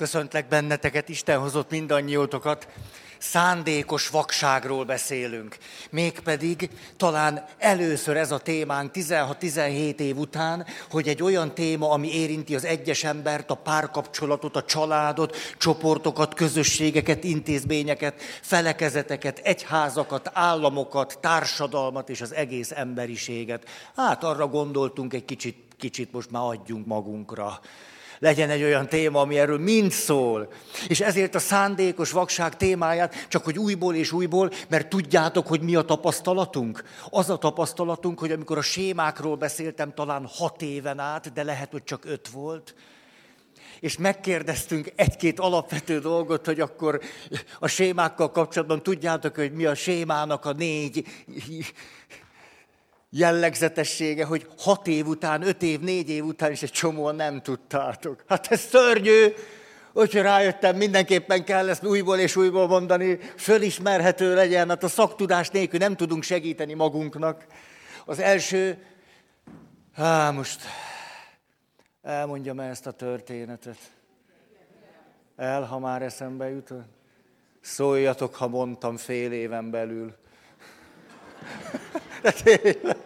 Köszöntlek benneteket, Isten hozott mindannyiótokat. Szándékos vakságról beszélünk. Mégpedig talán először ez a témánk 16-17 év után, hogy egy olyan téma, ami érinti az egyes embert, a párkapcsolatot, a családot, csoportokat, közösségeket, intézményeket, felekezeteket, egyházakat, államokat, társadalmat és az egész emberiséget. Hát arra gondoltunk egy kicsit, kicsit most már adjunk magunkra legyen egy olyan téma, ami erről mind szól. És ezért a szándékos vakság témáját csak hogy újból és újból, mert tudjátok, hogy mi a tapasztalatunk? Az a tapasztalatunk, hogy amikor a sémákról beszéltem talán hat éven át, de lehet, hogy csak öt volt, és megkérdeztünk egy-két alapvető dolgot, hogy akkor a sémákkal kapcsolatban tudjátok, hogy mi a sémának a négy jellegzetessége, hogy hat év után, öt év, négy év után is egy csomóan nem tudtátok. Hát ez szörnyű, úgyhogy rájöttem, mindenképpen kell ezt újból és újból mondani, fölismerhető legyen, hát a szaktudás nélkül nem tudunk segíteni magunknak. Az első, há, most elmondjam ezt a történetet. El, ha már eszembe jut. Szóljatok, ha mondtam fél éven belül. De tényleg.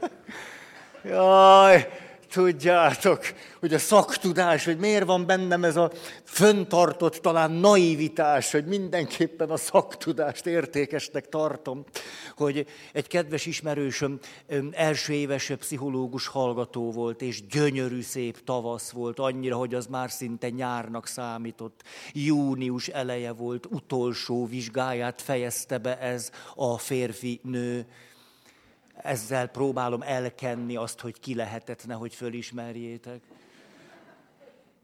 Jaj, tudjátok, hogy a szaktudás, hogy miért van bennem ez a föntartott talán naivitás, hogy mindenképpen a szaktudást értékesnek tartom, hogy egy kedves ismerősöm első éves pszichológus hallgató volt, és gyönyörű szép tavasz volt, annyira, hogy az már szinte nyárnak számított. Június eleje volt, utolsó vizsgáját fejezte be ez a férfi nő ezzel próbálom elkenni azt, hogy ki lehetett, nehogy fölismerjétek.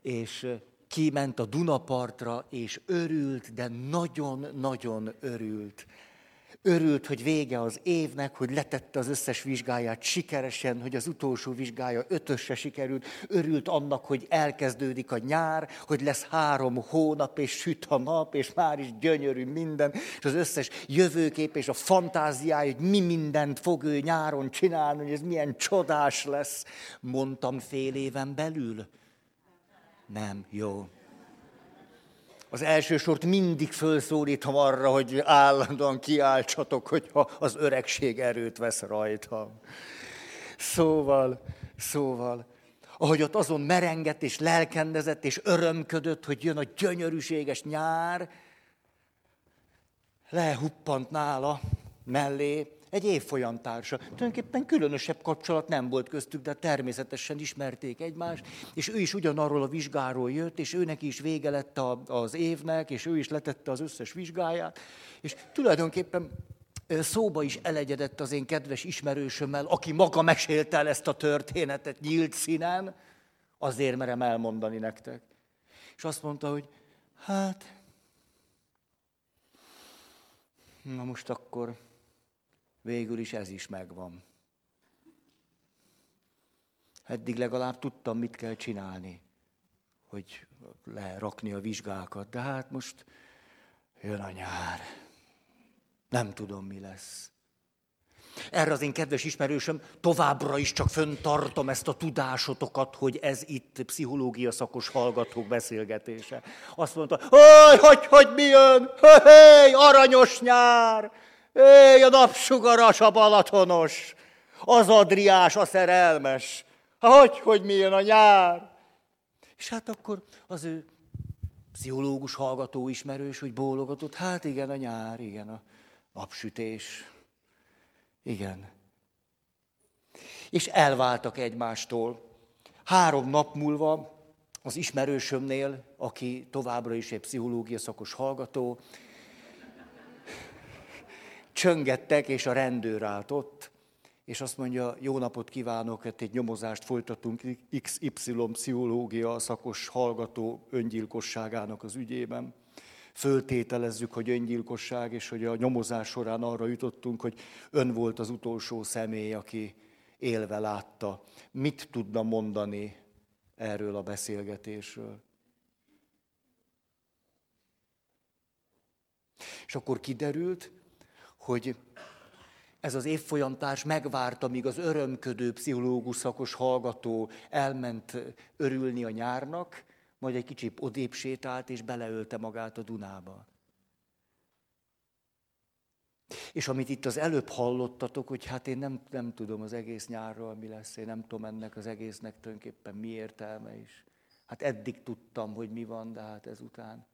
És kiment a Dunapartra, és örült, de nagyon-nagyon örült. Örült, hogy vége az évnek, hogy letette az összes vizsgáját sikeresen, hogy az utolsó vizsgája ötösre sikerült. Örült annak, hogy elkezdődik a nyár, hogy lesz három hónap, és süt a nap, és már is gyönyörű minden, és az összes jövőkép és a fantáziája, hogy mi mindent fog ő nyáron csinálni, hogy ez milyen csodás lesz. Mondtam fél éven belül. Nem, jó. Az első sort mindig felszólítom arra, hogy állandóan kiáltsatok, hogyha az öregség erőt vesz rajta. Szóval, szóval, ahogy ott azon merengett és lelkendezett és örömködött, hogy jön a gyönyörűséges nyár, lehuppant nála mellé egy évfolyamtársa. Tulajdonképpen különösebb kapcsolat nem volt köztük, de természetesen ismerték egymást, és ő is ugyanarról a vizsgáról jött, és őnek is vége lett a, az évnek, és ő is letette az összes vizsgáját, és tulajdonképpen szóba is elegyedett az én kedves ismerősömmel, aki maga mesélte el ezt a történetet nyílt színen, azért merem elmondani nektek. És azt mondta, hogy hát, na most akkor végül is ez is megvan. Eddig legalább tudtam, mit kell csinálni, hogy lerakni a vizsgákat. De hát most jön a nyár. Nem tudom, mi lesz. Erre az én kedves ismerősöm továbbra is csak föntartom ezt a tudásotokat, hogy ez itt pszichológia szakos hallgatók beszélgetése. Azt mondta, hogy, hogy, hogy mi jön? Hé, aranyos nyár! Éj, a napsugaras, a balatonos, az adriás, a szerelmes. Hogy, hogy milyen a nyár? És hát akkor az ő pszichológus hallgató ismerős, hogy bólogatott, hát igen, a nyár, igen, a napsütés. Igen. És elváltak egymástól. Három nap múlva az ismerősömnél, aki továbbra is egy pszichológia szakos hallgató, csöngettek, és a rendőr állt ott, és azt mondja, jó napot kívánok, hát egy nyomozást folytatunk XY pszichológia szakos hallgató öngyilkosságának az ügyében. Föltételezzük, hogy öngyilkosság, és hogy a nyomozás során arra jutottunk, hogy ön volt az utolsó személy, aki élve látta. Mit tudna mondani erről a beszélgetésről? És akkor kiderült, hogy ez az évfolyamtárs megvárta, míg az örömködő pszichológus szakos hallgató elment örülni a nyárnak, majd egy kicsit odébb sétált, és beleölte magát a Dunába. És amit itt az előbb hallottatok, hogy hát én nem, nem tudom az egész nyárról, mi lesz, én nem tudom ennek az egésznek tulajdonképpen mi értelme is. Hát eddig tudtam, hogy mi van, de hát ezután.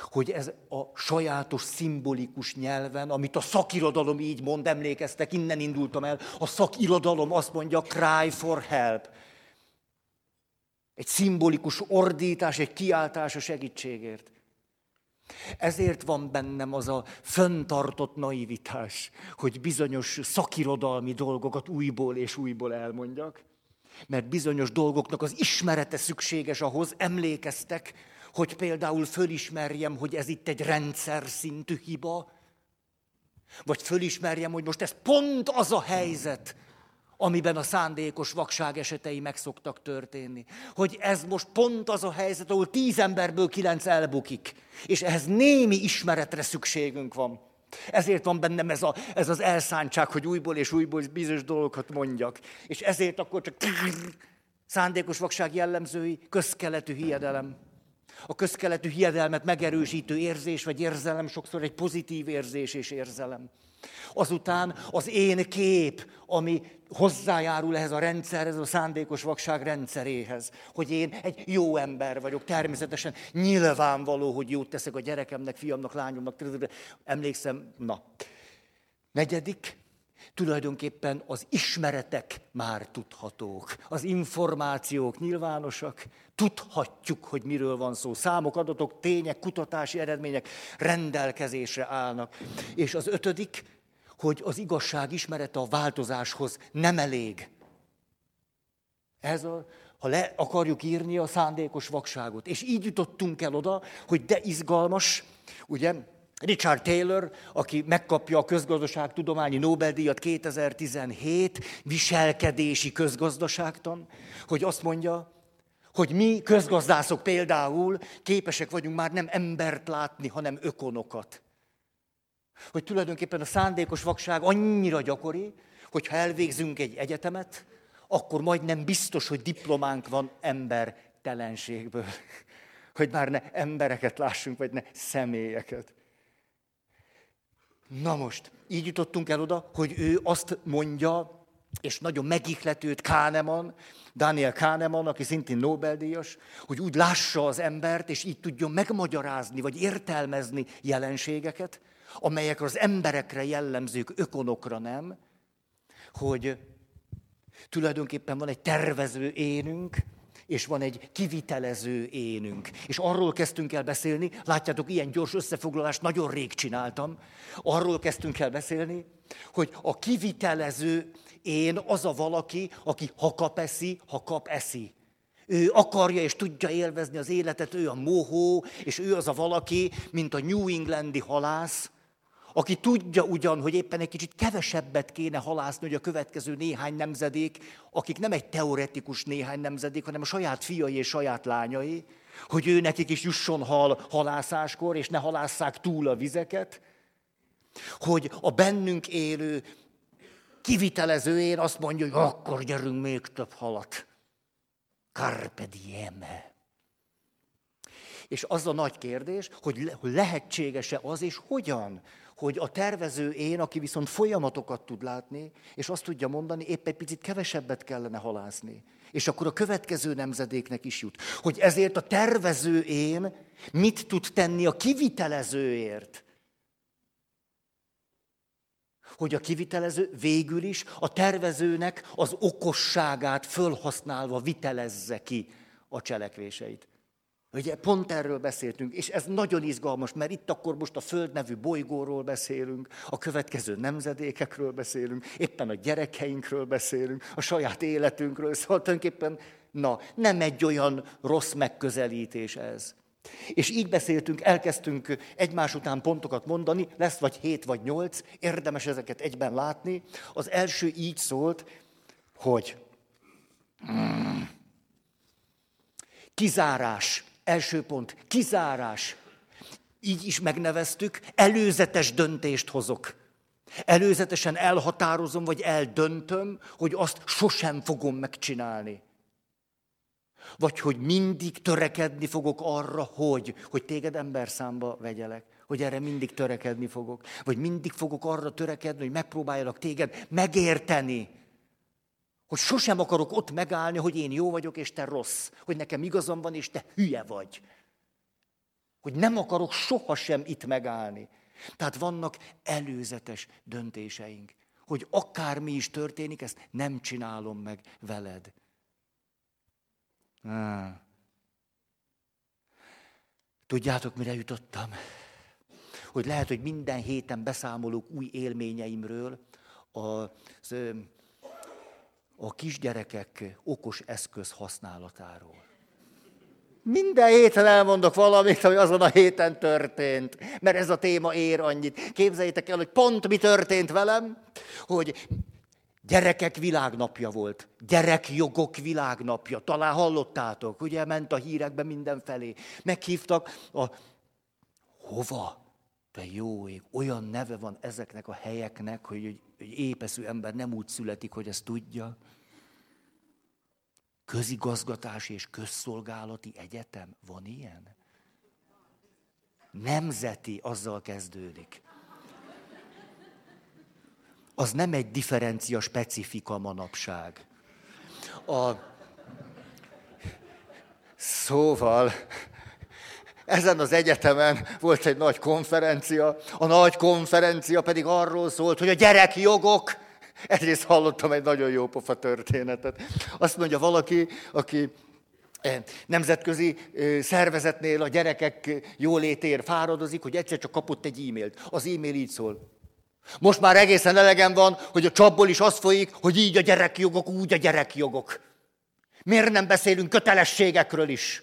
Hogy ez a sajátos, szimbolikus nyelven, amit a szakirodalom így mond, emlékeztek, innen indultam el, a szakirodalom azt mondja, cry for help. Egy szimbolikus ordítás, egy kiáltás a segítségért. Ezért van bennem az a föntartott naivitás, hogy bizonyos szakirodalmi dolgokat újból és újból elmondjak. Mert bizonyos dolgoknak az ismerete szükséges ahhoz, emlékeztek, hogy például fölismerjem, hogy ez itt egy rendszer szintű hiba, vagy fölismerjem, hogy most ez pont az a helyzet, amiben a szándékos vakság esetei meg szoktak történni. Hogy ez most pont az a helyzet, ahol tíz emberből kilenc elbukik, és ehhez némi ismeretre szükségünk van. Ezért van bennem ez, a, ez az elszántság, hogy újból és újból bizonyos dolgokat mondjak. És ezért akkor csak szándékos vakság jellemzői, közkeletű hiedelem. A közkeletű hiedelmet megerősítő érzés vagy érzelem sokszor egy pozitív érzés és érzelem. Azután az én kép, ami hozzájárul ehhez a rendszerhez, a szándékos vakság rendszeréhez. Hogy én egy jó ember vagyok, természetesen nyilvánvaló, hogy jót teszek a gyerekemnek, fiamnak, lányomnak. Emlékszem, na. Negyedik, tulajdonképpen az ismeretek már tudhatók, az információk nyilvánosak, tudhatjuk, hogy miről van szó. Számok, adatok, tények, kutatási eredmények rendelkezésre állnak. És az ötödik, hogy az igazság ismerete a változáshoz nem elég. Ez a, ha le akarjuk írni a szándékos vakságot. És így jutottunk el oda, hogy de izgalmas, ugye, Richard Taylor, aki megkapja a közgazdaságtudományi Nobel-díjat 2017, viselkedési közgazdaságtan, hogy azt mondja, hogy mi közgazdászok például képesek vagyunk már nem embert látni, hanem ökonokat. Hogy tulajdonképpen a szándékos vakság annyira gyakori, hogy ha elvégzünk egy egyetemet, akkor majdnem biztos, hogy diplománk van embertelenségből. Hogy már ne embereket lássunk, vagy ne személyeket. Na most, így jutottunk el oda, hogy ő azt mondja, és nagyon megihletőt Kahneman, Daniel Kahneman, aki szintén Nobel-díjas, hogy úgy lássa az embert, és így tudjon megmagyarázni, vagy értelmezni jelenségeket, amelyek az emberekre jellemzők, ökonokra nem, hogy tulajdonképpen van egy tervező énünk, és van egy kivitelező énünk. És arról kezdtünk el beszélni, látjátok, ilyen gyors összefoglalást nagyon rég csináltam, arról kezdtünk el beszélni, hogy a kivitelező én az a valaki, aki ha kap eszi, ha kap eszi. Ő akarja és tudja élvezni az életet, ő a mohó, és ő az a valaki, mint a New Englandi halász, aki tudja ugyan, hogy éppen egy kicsit kevesebbet kéne halászni, hogy a következő néhány nemzedék, akik nem egy teoretikus néhány nemzedék, hanem a saját fiai és saját lányai, hogy ő nekik is jusson hal halászáskor, és ne halásszák túl a vizeket, hogy a bennünk élő kivitelezőjén azt mondja, hogy akkor gyerünk még több halat. Carpe diem. És az a nagy kérdés, hogy lehetséges-e az, és hogyan, hogy a tervező én, aki viszont folyamatokat tud látni, és azt tudja mondani, épp egy picit kevesebbet kellene halászni. És akkor a következő nemzedéknek is jut. Hogy ezért a tervező én mit tud tenni a kivitelezőért. Hogy a kivitelező végül is a tervezőnek az okosságát fölhasználva vitelezze ki a cselekvéseit. Ugye pont erről beszéltünk, és ez nagyon izgalmas, mert itt akkor most a Föld nevű bolygóról beszélünk, a következő nemzedékekről beszélünk, éppen a gyerekeinkről beszélünk, a saját életünkről, szóval tulajdonképpen, na, nem egy olyan rossz megközelítés ez. És így beszéltünk, elkezdtünk egymás után pontokat mondani, lesz vagy hét vagy nyolc, érdemes ezeket egyben látni. Az első így szólt, hogy kizárás Első pont, kizárás. Így is megneveztük, előzetes döntést hozok. Előzetesen elhatározom, vagy eldöntöm, hogy azt sosem fogom megcsinálni. Vagy hogy mindig törekedni fogok arra, hogy, hogy téged emberszámba vegyelek. Hogy erre mindig törekedni fogok. Vagy mindig fogok arra törekedni, hogy megpróbáljalak téged megérteni. Hogy sosem akarok ott megállni, hogy én jó vagyok, és te rossz. Hogy nekem igazam van, és te hülye vagy. Hogy nem akarok sohasem itt megállni. Tehát vannak előzetes döntéseink. Hogy akármi is történik, ezt nem csinálom meg veled. Tudjátok, mire jutottam? Hogy lehet, hogy minden héten beszámolok új élményeimről, az, a kisgyerekek okos eszköz használatáról. Minden héten elmondok valamit, ami azon a héten történt, mert ez a téma ér annyit. Képzeljétek el, hogy pont mi történt velem, hogy Gyerekek világnapja volt. Gyerekjogok világnapja. Talán hallottátok, ugye ment a hírekben mindenfelé. Meghívtak a... Hova? De jó ég, olyan neve van ezeknek a helyeknek, hogy egy épeszű ember nem úgy születik, hogy ezt tudja. Közigazgatási és közszolgálati egyetem, van ilyen? Nemzeti, azzal kezdődik az nem egy differencia specifika manapság. A... Szóval, ezen az egyetemen volt egy nagy konferencia, a nagy konferencia pedig arról szólt, hogy a gyerekjogok, egyrészt hallottam egy nagyon jó pofa történetet. Azt mondja valaki, aki eh, nemzetközi eh, szervezetnél a gyerekek jólétért fáradozik, hogy egyszer csak kapott egy e-mailt. Az e-mail így szól. Most már egészen elegem van, hogy a csapból is az folyik, hogy így a gyerekjogok, úgy a gyerekjogok. Miért nem beszélünk kötelességekről is?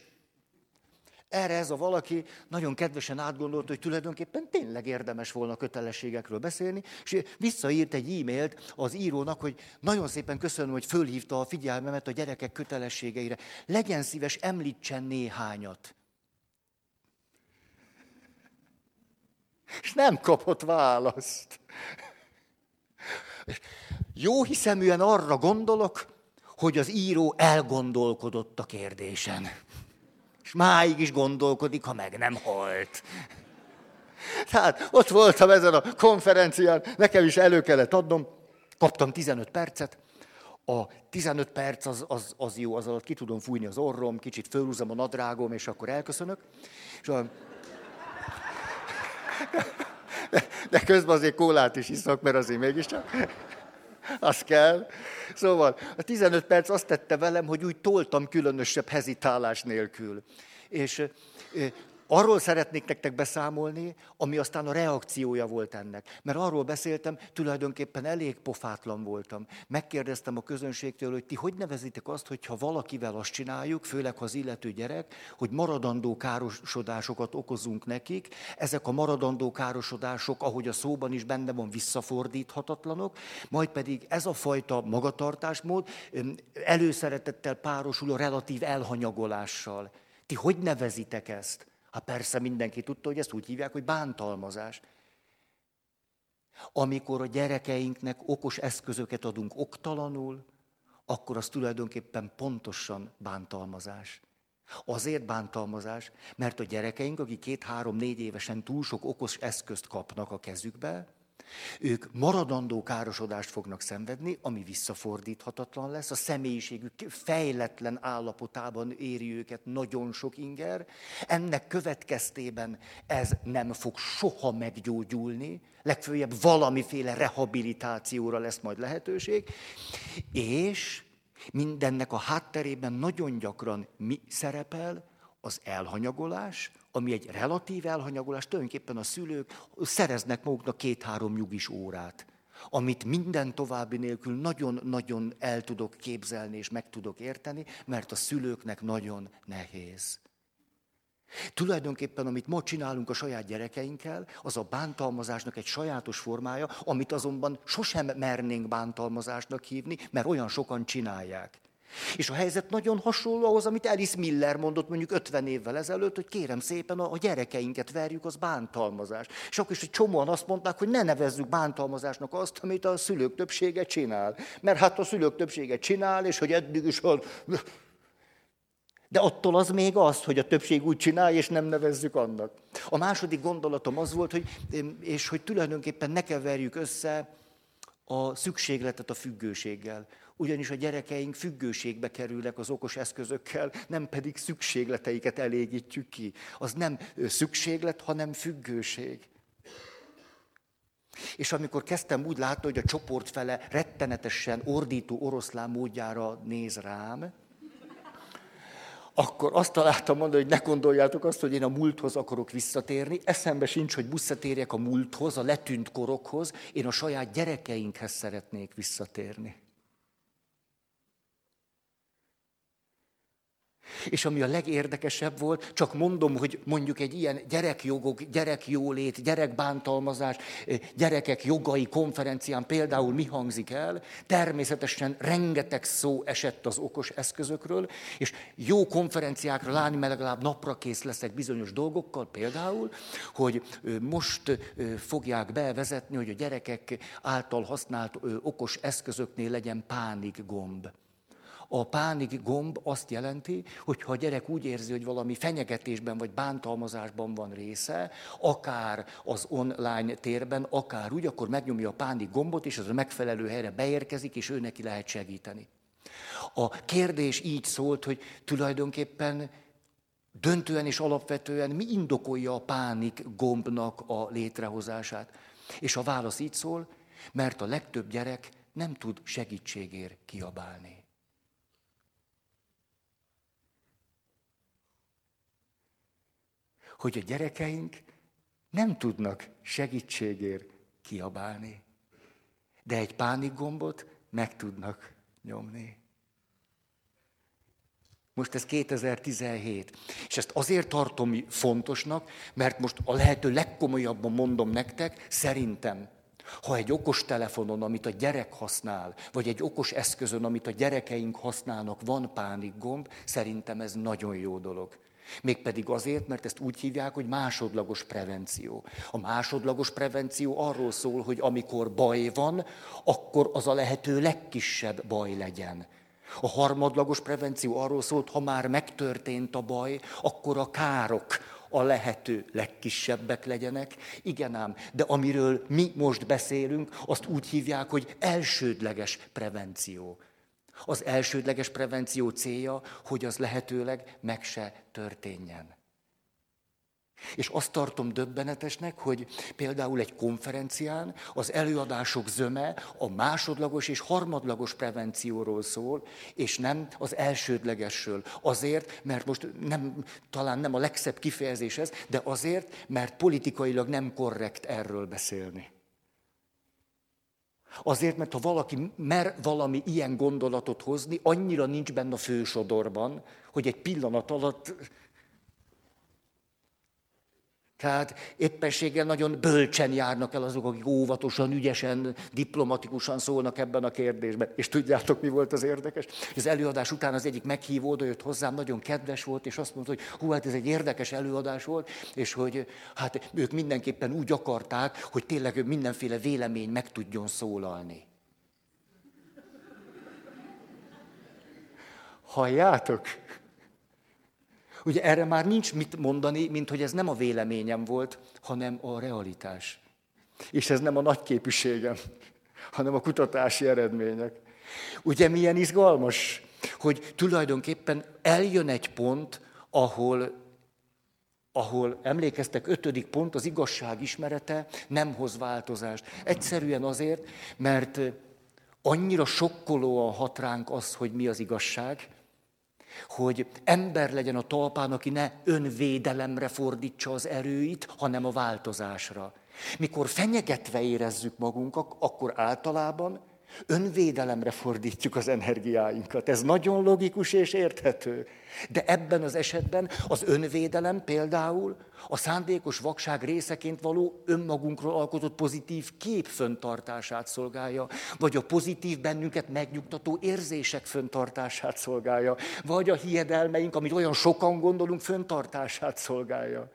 Erre ez a valaki nagyon kedvesen átgondolt, hogy tulajdonképpen tényleg érdemes volna kötelességekről beszélni, és visszaírt egy e-mailt az írónak, hogy nagyon szépen köszönöm, hogy fölhívta a figyelmemet a gyerekek kötelességeire. Legyen szíves, említsen néhányat. És nem kapott választ. Jó hiszeműen arra gondolok, hogy az író elgondolkodott a kérdésen. Máig is gondolkodik, ha meg nem halt. Tehát ott voltam ezen a konferencián, nekem is elő kellett adnom, kaptam 15 percet, a 15 perc az, az, az jó, az alatt ki tudom fújni az orrom, kicsit fölhúzom a nadrágom, és akkor elköszönök. És a, de közben azért kólát is iszok, mert azért mégiscsak. Az kell. Szóval a 15 perc azt tette velem, hogy úgy toltam különösebb hezitálás nélkül. És Arról szeretnék nektek beszámolni, ami aztán a reakciója volt ennek. Mert arról beszéltem, tulajdonképpen elég pofátlan voltam. Megkérdeztem a közönségtől, hogy ti hogy nevezitek azt, hogyha valakivel azt csináljuk, főleg ha az illető gyerek, hogy maradandó károsodásokat okozunk nekik. Ezek a maradandó károsodások, ahogy a szóban is benne van, visszafordíthatatlanok, majd pedig ez a fajta magatartásmód előszeretettel párosul a relatív elhanyagolással. Ti hogy nevezitek ezt? Hát persze mindenki tudta, hogy ezt úgy hívják, hogy bántalmazás. Amikor a gyerekeinknek okos eszközöket adunk oktalanul, akkor az tulajdonképpen pontosan bántalmazás. Azért bántalmazás, mert a gyerekeink, akik két-három-négy évesen túl sok okos eszközt kapnak a kezükbe, ők maradandó károsodást fognak szenvedni, ami visszafordíthatatlan lesz. A személyiségük fejletlen állapotában éri őket nagyon sok inger. Ennek következtében ez nem fog soha meggyógyulni, legfőjebb valamiféle rehabilitációra lesz majd lehetőség, és mindennek a hátterében nagyon gyakran mi szerepel? Az elhanyagolás, ami egy relatív elhanyagolás, tulajdonképpen a szülők szereznek maguknak két-három nyugis órát, amit minden további nélkül nagyon-nagyon el tudok képzelni és meg tudok érteni, mert a szülőknek nagyon nehéz. Tulajdonképpen, amit ma csinálunk a saját gyerekeinkkel, az a bántalmazásnak egy sajátos formája, amit azonban sosem mernénk bántalmazásnak hívni, mert olyan sokan csinálják. És a helyzet nagyon hasonló ahhoz, amit Alice Miller mondott mondjuk 50 évvel ezelőtt, hogy kérem szépen a gyerekeinket verjük, az bántalmazás. És akkor is egy csomóan azt mondták, hogy ne nevezzük bántalmazásnak azt, amit a szülők többsége csinál. Mert hát a szülők többsége csinál, és hogy eddig is a... De attól az még az, hogy a többség úgy csinálja, és nem nevezzük annak. A második gondolatom az volt, hogy, és hogy tulajdonképpen ne keverjük össze a szükségletet a függőséggel. Ugyanis a gyerekeink függőségbe kerülnek az okos eszközökkel, nem pedig szükségleteiket elégítjük ki. Az nem szükséglet, hanem függőség. És amikor kezdtem úgy látni, hogy a csoport fele rettenetesen ordító oroszlán módjára néz rám, akkor azt találtam mondani, hogy ne gondoljátok azt, hogy én a múlthoz akarok visszatérni. Eszembe sincs, hogy visszatérjek a múlthoz, a letűnt korokhoz. Én a saját gyerekeinkhez szeretnék visszatérni. És ami a legérdekesebb volt, csak mondom, hogy mondjuk egy ilyen gyerekjogok, gyerekjólét, gyerekbántalmazás, eh, gyerekek jogai konferencián például mi hangzik el, természetesen rengeteg szó esett az okos eszközökről, és jó konferenciákra mert legalább napra kész leszek bizonyos dolgokkal, például, hogy most fogják bevezetni, hogy a gyerekek által használt okos eszközöknél legyen pánik gomb. A pánik gomb azt jelenti, hogy ha a gyerek úgy érzi, hogy valami fenyegetésben vagy bántalmazásban van része, akár az online térben, akár úgy, akkor megnyomja a pánik gombot, és az a megfelelő helyre beérkezik, és ő neki lehet segíteni. A kérdés így szólt, hogy tulajdonképpen döntően és alapvetően mi indokolja a pánik gombnak a létrehozását. És a válasz így szól, mert a legtöbb gyerek nem tud segítségért kiabálni. Hogy a gyerekeink nem tudnak segítségért kiabálni, de egy pánikgombot meg tudnak nyomni. Most ez 2017. És ezt azért tartom fontosnak, mert most a lehető legkomolyabban mondom nektek, szerintem, ha egy okos telefonon, amit a gyerek használ, vagy egy okos eszközön, amit a gyerekeink használnak, van pánikgomb, szerintem ez nagyon jó dolog. Mégpedig azért, mert ezt úgy hívják, hogy másodlagos prevenció. A másodlagos prevenció arról szól, hogy amikor baj van, akkor az a lehető legkisebb baj legyen. A harmadlagos prevenció arról szólt, ha már megtörtént a baj, akkor a károk a lehető legkisebbek legyenek. Igen ám, de amiről mi most beszélünk, azt úgy hívják, hogy elsődleges prevenció. Az elsődleges prevenció célja, hogy az lehetőleg meg se történjen. És azt tartom döbbenetesnek, hogy például egy konferencián az előadások zöme a másodlagos és harmadlagos prevencióról szól, és nem az elsődlegesről. Azért, mert most nem, talán nem a legszebb kifejezés ez, de azért, mert politikailag nem korrekt erről beszélni. Azért, mert ha valaki mer valami ilyen gondolatot hozni, annyira nincs benne a fősodorban, hogy egy pillanat alatt tehát éppenséggel nagyon bölcsen járnak el azok, akik óvatosan, ügyesen, diplomatikusan szólnak ebben a kérdésben. És tudjátok, mi volt az érdekes? Az előadás után az egyik meghívó oda jött hozzám, nagyon kedves volt, és azt mondta, hogy hú, hát ez egy érdekes előadás volt, és hogy hát ők mindenképpen úgy akarták, hogy tényleg mindenféle vélemény meg tudjon szólalni. Halljátok? Ugye erre már nincs mit mondani, mint hogy ez nem a véleményem volt, hanem a realitás. És ez nem a nagyképűségem, hanem a kutatási eredmények. Ugye milyen izgalmas, hogy tulajdonképpen eljön egy pont, ahol, ahol emlékeztek, ötödik pont, az igazság ismerete nem hoz változást. Egyszerűen azért, mert annyira sokkolóan hat ránk az, hogy mi az igazság, hogy ember legyen a talpán, aki ne önvédelemre fordítsa az erőit, hanem a változásra. Mikor fenyegetve érezzük magunkat, akkor általában önvédelemre fordítjuk az energiáinkat. Ez nagyon logikus és érthető. De ebben az esetben az önvédelem például a szándékos vakság részeként való önmagunkról alkotott pozitív kép föntartását szolgálja, vagy a pozitív bennünket megnyugtató érzések föntartását szolgálja, vagy a hiedelmeink, amit olyan sokan gondolunk, föntartását szolgálja.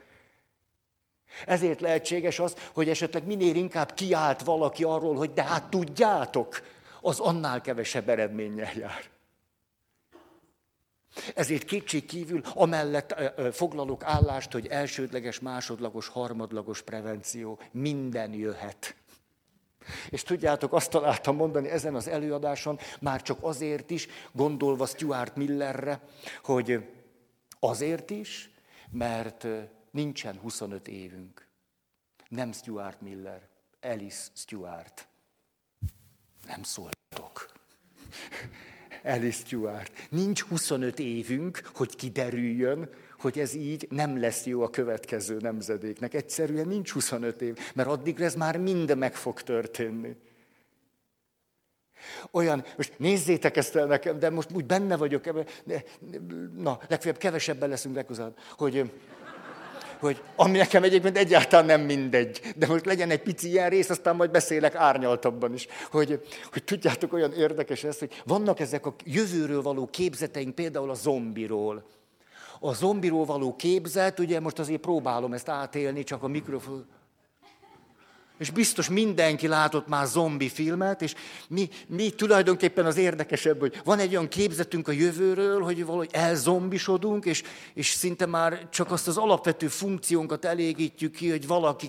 Ezért lehetséges az, hogy esetleg minél inkább kiállt valaki arról, hogy de hát tudjátok, az annál kevesebb eredménnyel jár. Ezért kétség kívül amellett foglalok állást, hogy elsődleges, másodlagos, harmadlagos prevenció. Minden jöhet. És tudjátok, azt találtam mondani ezen az előadáson, már csak azért is, gondolva Stuart Millerre, hogy azért is, mert nincsen 25 évünk. Nem Stuart Miller, Alice Stuart. Nem szóltok. Alice Stuart. Nincs 25 évünk, hogy kiderüljön, hogy ez így nem lesz jó a következő nemzedéknek. Egyszerűen nincs 25 év, mert addigra ez már mind meg fog történni. Olyan, most nézzétek ezt el nekem, de most úgy benne vagyok ebben, na, legfeljebb kevesebben leszünk legközelebb, hogy, hogy ami nekem egyébként egyáltalán nem mindegy, de most legyen egy pici ilyen rész, aztán majd beszélek árnyaltabban is, hogy, hogy tudjátok, olyan érdekes ez, hogy vannak ezek a jövőről való képzeteink, például a zombiról. A zombiról való képzet, ugye most azért próbálom ezt átélni, csak a mikrofon... És biztos mindenki látott már zombi filmet, és mi, mi tulajdonképpen az érdekesebb, hogy van egy olyan képzetünk a jövőről, hogy valahogy elzombisodunk, és, és szinte már csak azt az alapvető funkciónkat elégítjük ki, hogy valaki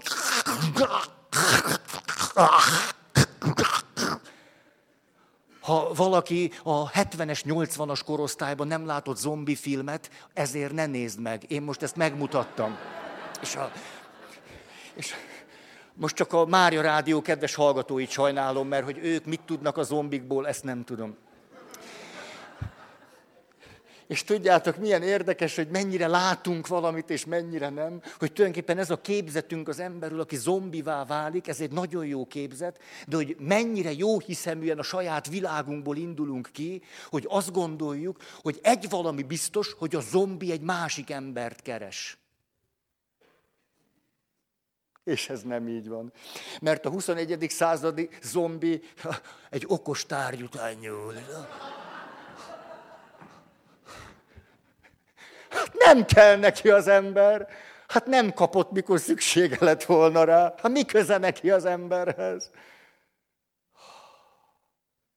ha valaki a 70-es, 80-as korosztályban nem látott zombi filmet, ezért ne nézd meg. Én most ezt megmutattam. És, a, és most csak a Mária Rádió kedves hallgatóit sajnálom, mert hogy ők mit tudnak a zombikból, ezt nem tudom. És tudjátok, milyen érdekes, hogy mennyire látunk valamit, és mennyire nem. Hogy tulajdonképpen ez a képzetünk az emberről, aki zombivá válik, ez egy nagyon jó képzet, de hogy mennyire jó hiszeműen a saját világunkból indulunk ki, hogy azt gondoljuk, hogy egy valami biztos, hogy a zombi egy másik embert keres. És ez nem így van. Mert a 21. századi zombi egy okos tárgy után nyúl. Hát nem kell neki az ember. Hát nem kapott, mikor szüksége lett volna rá. Hát mi köze neki az emberhez?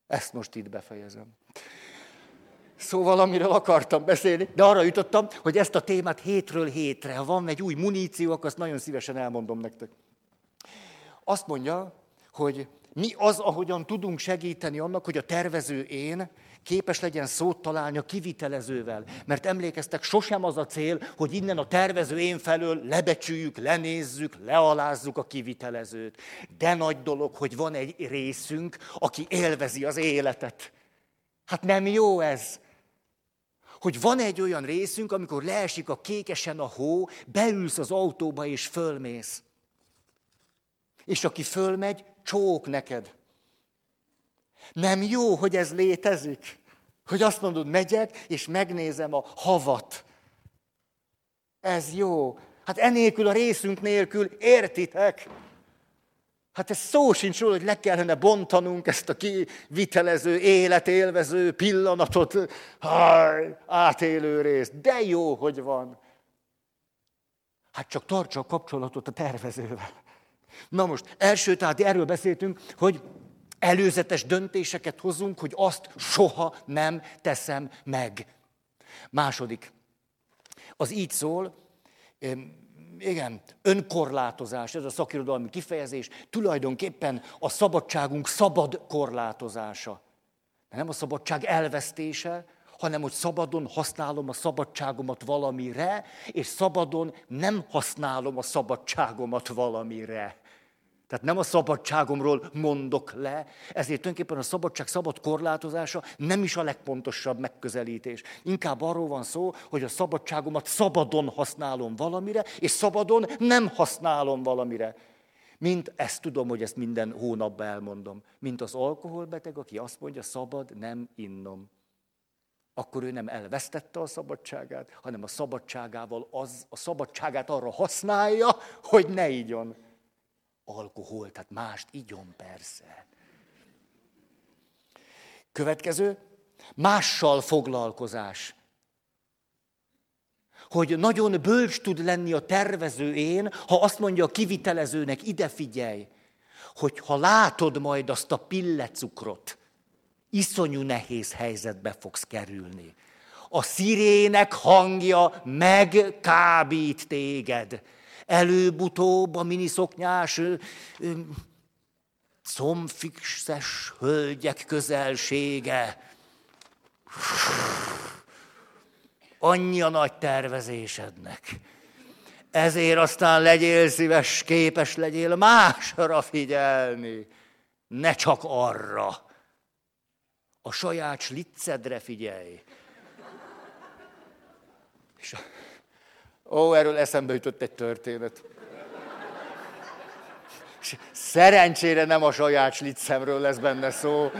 Ezt most itt befejezem. Szóval, amiről akartam beszélni, de arra jutottam, hogy ezt a témát hétről hétre, ha van egy új muníció, akkor azt nagyon szívesen elmondom nektek. Azt mondja, hogy mi az, ahogyan tudunk segíteni annak, hogy a tervező én képes legyen szót találni a kivitelezővel. Mert emlékeztek, sosem az a cél, hogy innen a tervező én felől lebecsüljük, lenézzük, lealázzuk a kivitelezőt. De nagy dolog, hogy van egy részünk, aki élvezi az életet. Hát nem jó ez? Hogy van egy olyan részünk, amikor leesik a kékesen a hó, beülsz az autóba és fölmész. És aki fölmegy, csók neked. Nem jó, hogy ez létezik. Hogy azt mondod, megyek, és megnézem a havat. Ez jó. Hát enélkül a részünk nélkül, értitek? Hát ez szó sincs róla, hogy le kellene bontanunk ezt a kivitelező, életélvező pillanatot, haj, átélő részt. De jó, hogy van. Hát csak tartsa a kapcsolatot a tervezővel. Na most, első, tehát erről beszéltünk, hogy előzetes döntéseket hozunk, hogy azt soha nem teszem meg. Második, az így szól, igen, önkorlátozás, ez a szakirodalmi kifejezés, tulajdonképpen a szabadságunk szabad korlátozása. De nem a szabadság elvesztése, hanem hogy szabadon használom a szabadságomat valamire, és szabadon nem használom a szabadságomat valamire. Tehát nem a szabadságomról mondok le, ezért tulajdonképpen a szabadság szabad korlátozása nem is a legpontosabb megközelítés. Inkább arról van szó, hogy a szabadságomat szabadon használom valamire, és szabadon nem használom valamire. Mint ezt tudom, hogy ezt minden hónapban elmondom. Mint az alkoholbeteg, aki azt mondja, szabad nem innom. Akkor ő nem elvesztette a szabadságát, hanem a szabadságával az, a szabadságát arra használja, hogy ne igyon alkohol, tehát mást igyon persze. Következő, mással foglalkozás. Hogy nagyon bölcs tud lenni a tervező én, ha azt mondja a kivitelezőnek, ide figyelj, hogy ha látod majd azt a pillecukrot, iszonyú nehéz helyzetbe fogsz kerülni. A szirének hangja megkábít téged. Előbb-utóbb a miniszoknyás combfixes hölgyek közelsége. Annyi a nagy tervezésednek. Ezért aztán legyél szíves, képes legyél másra figyelni, ne csak arra. A saját sliccedre figyelj. És. Ó, erről eszembe jutott egy történet. Szerencsére nem a saját sliccemről lesz benne szó,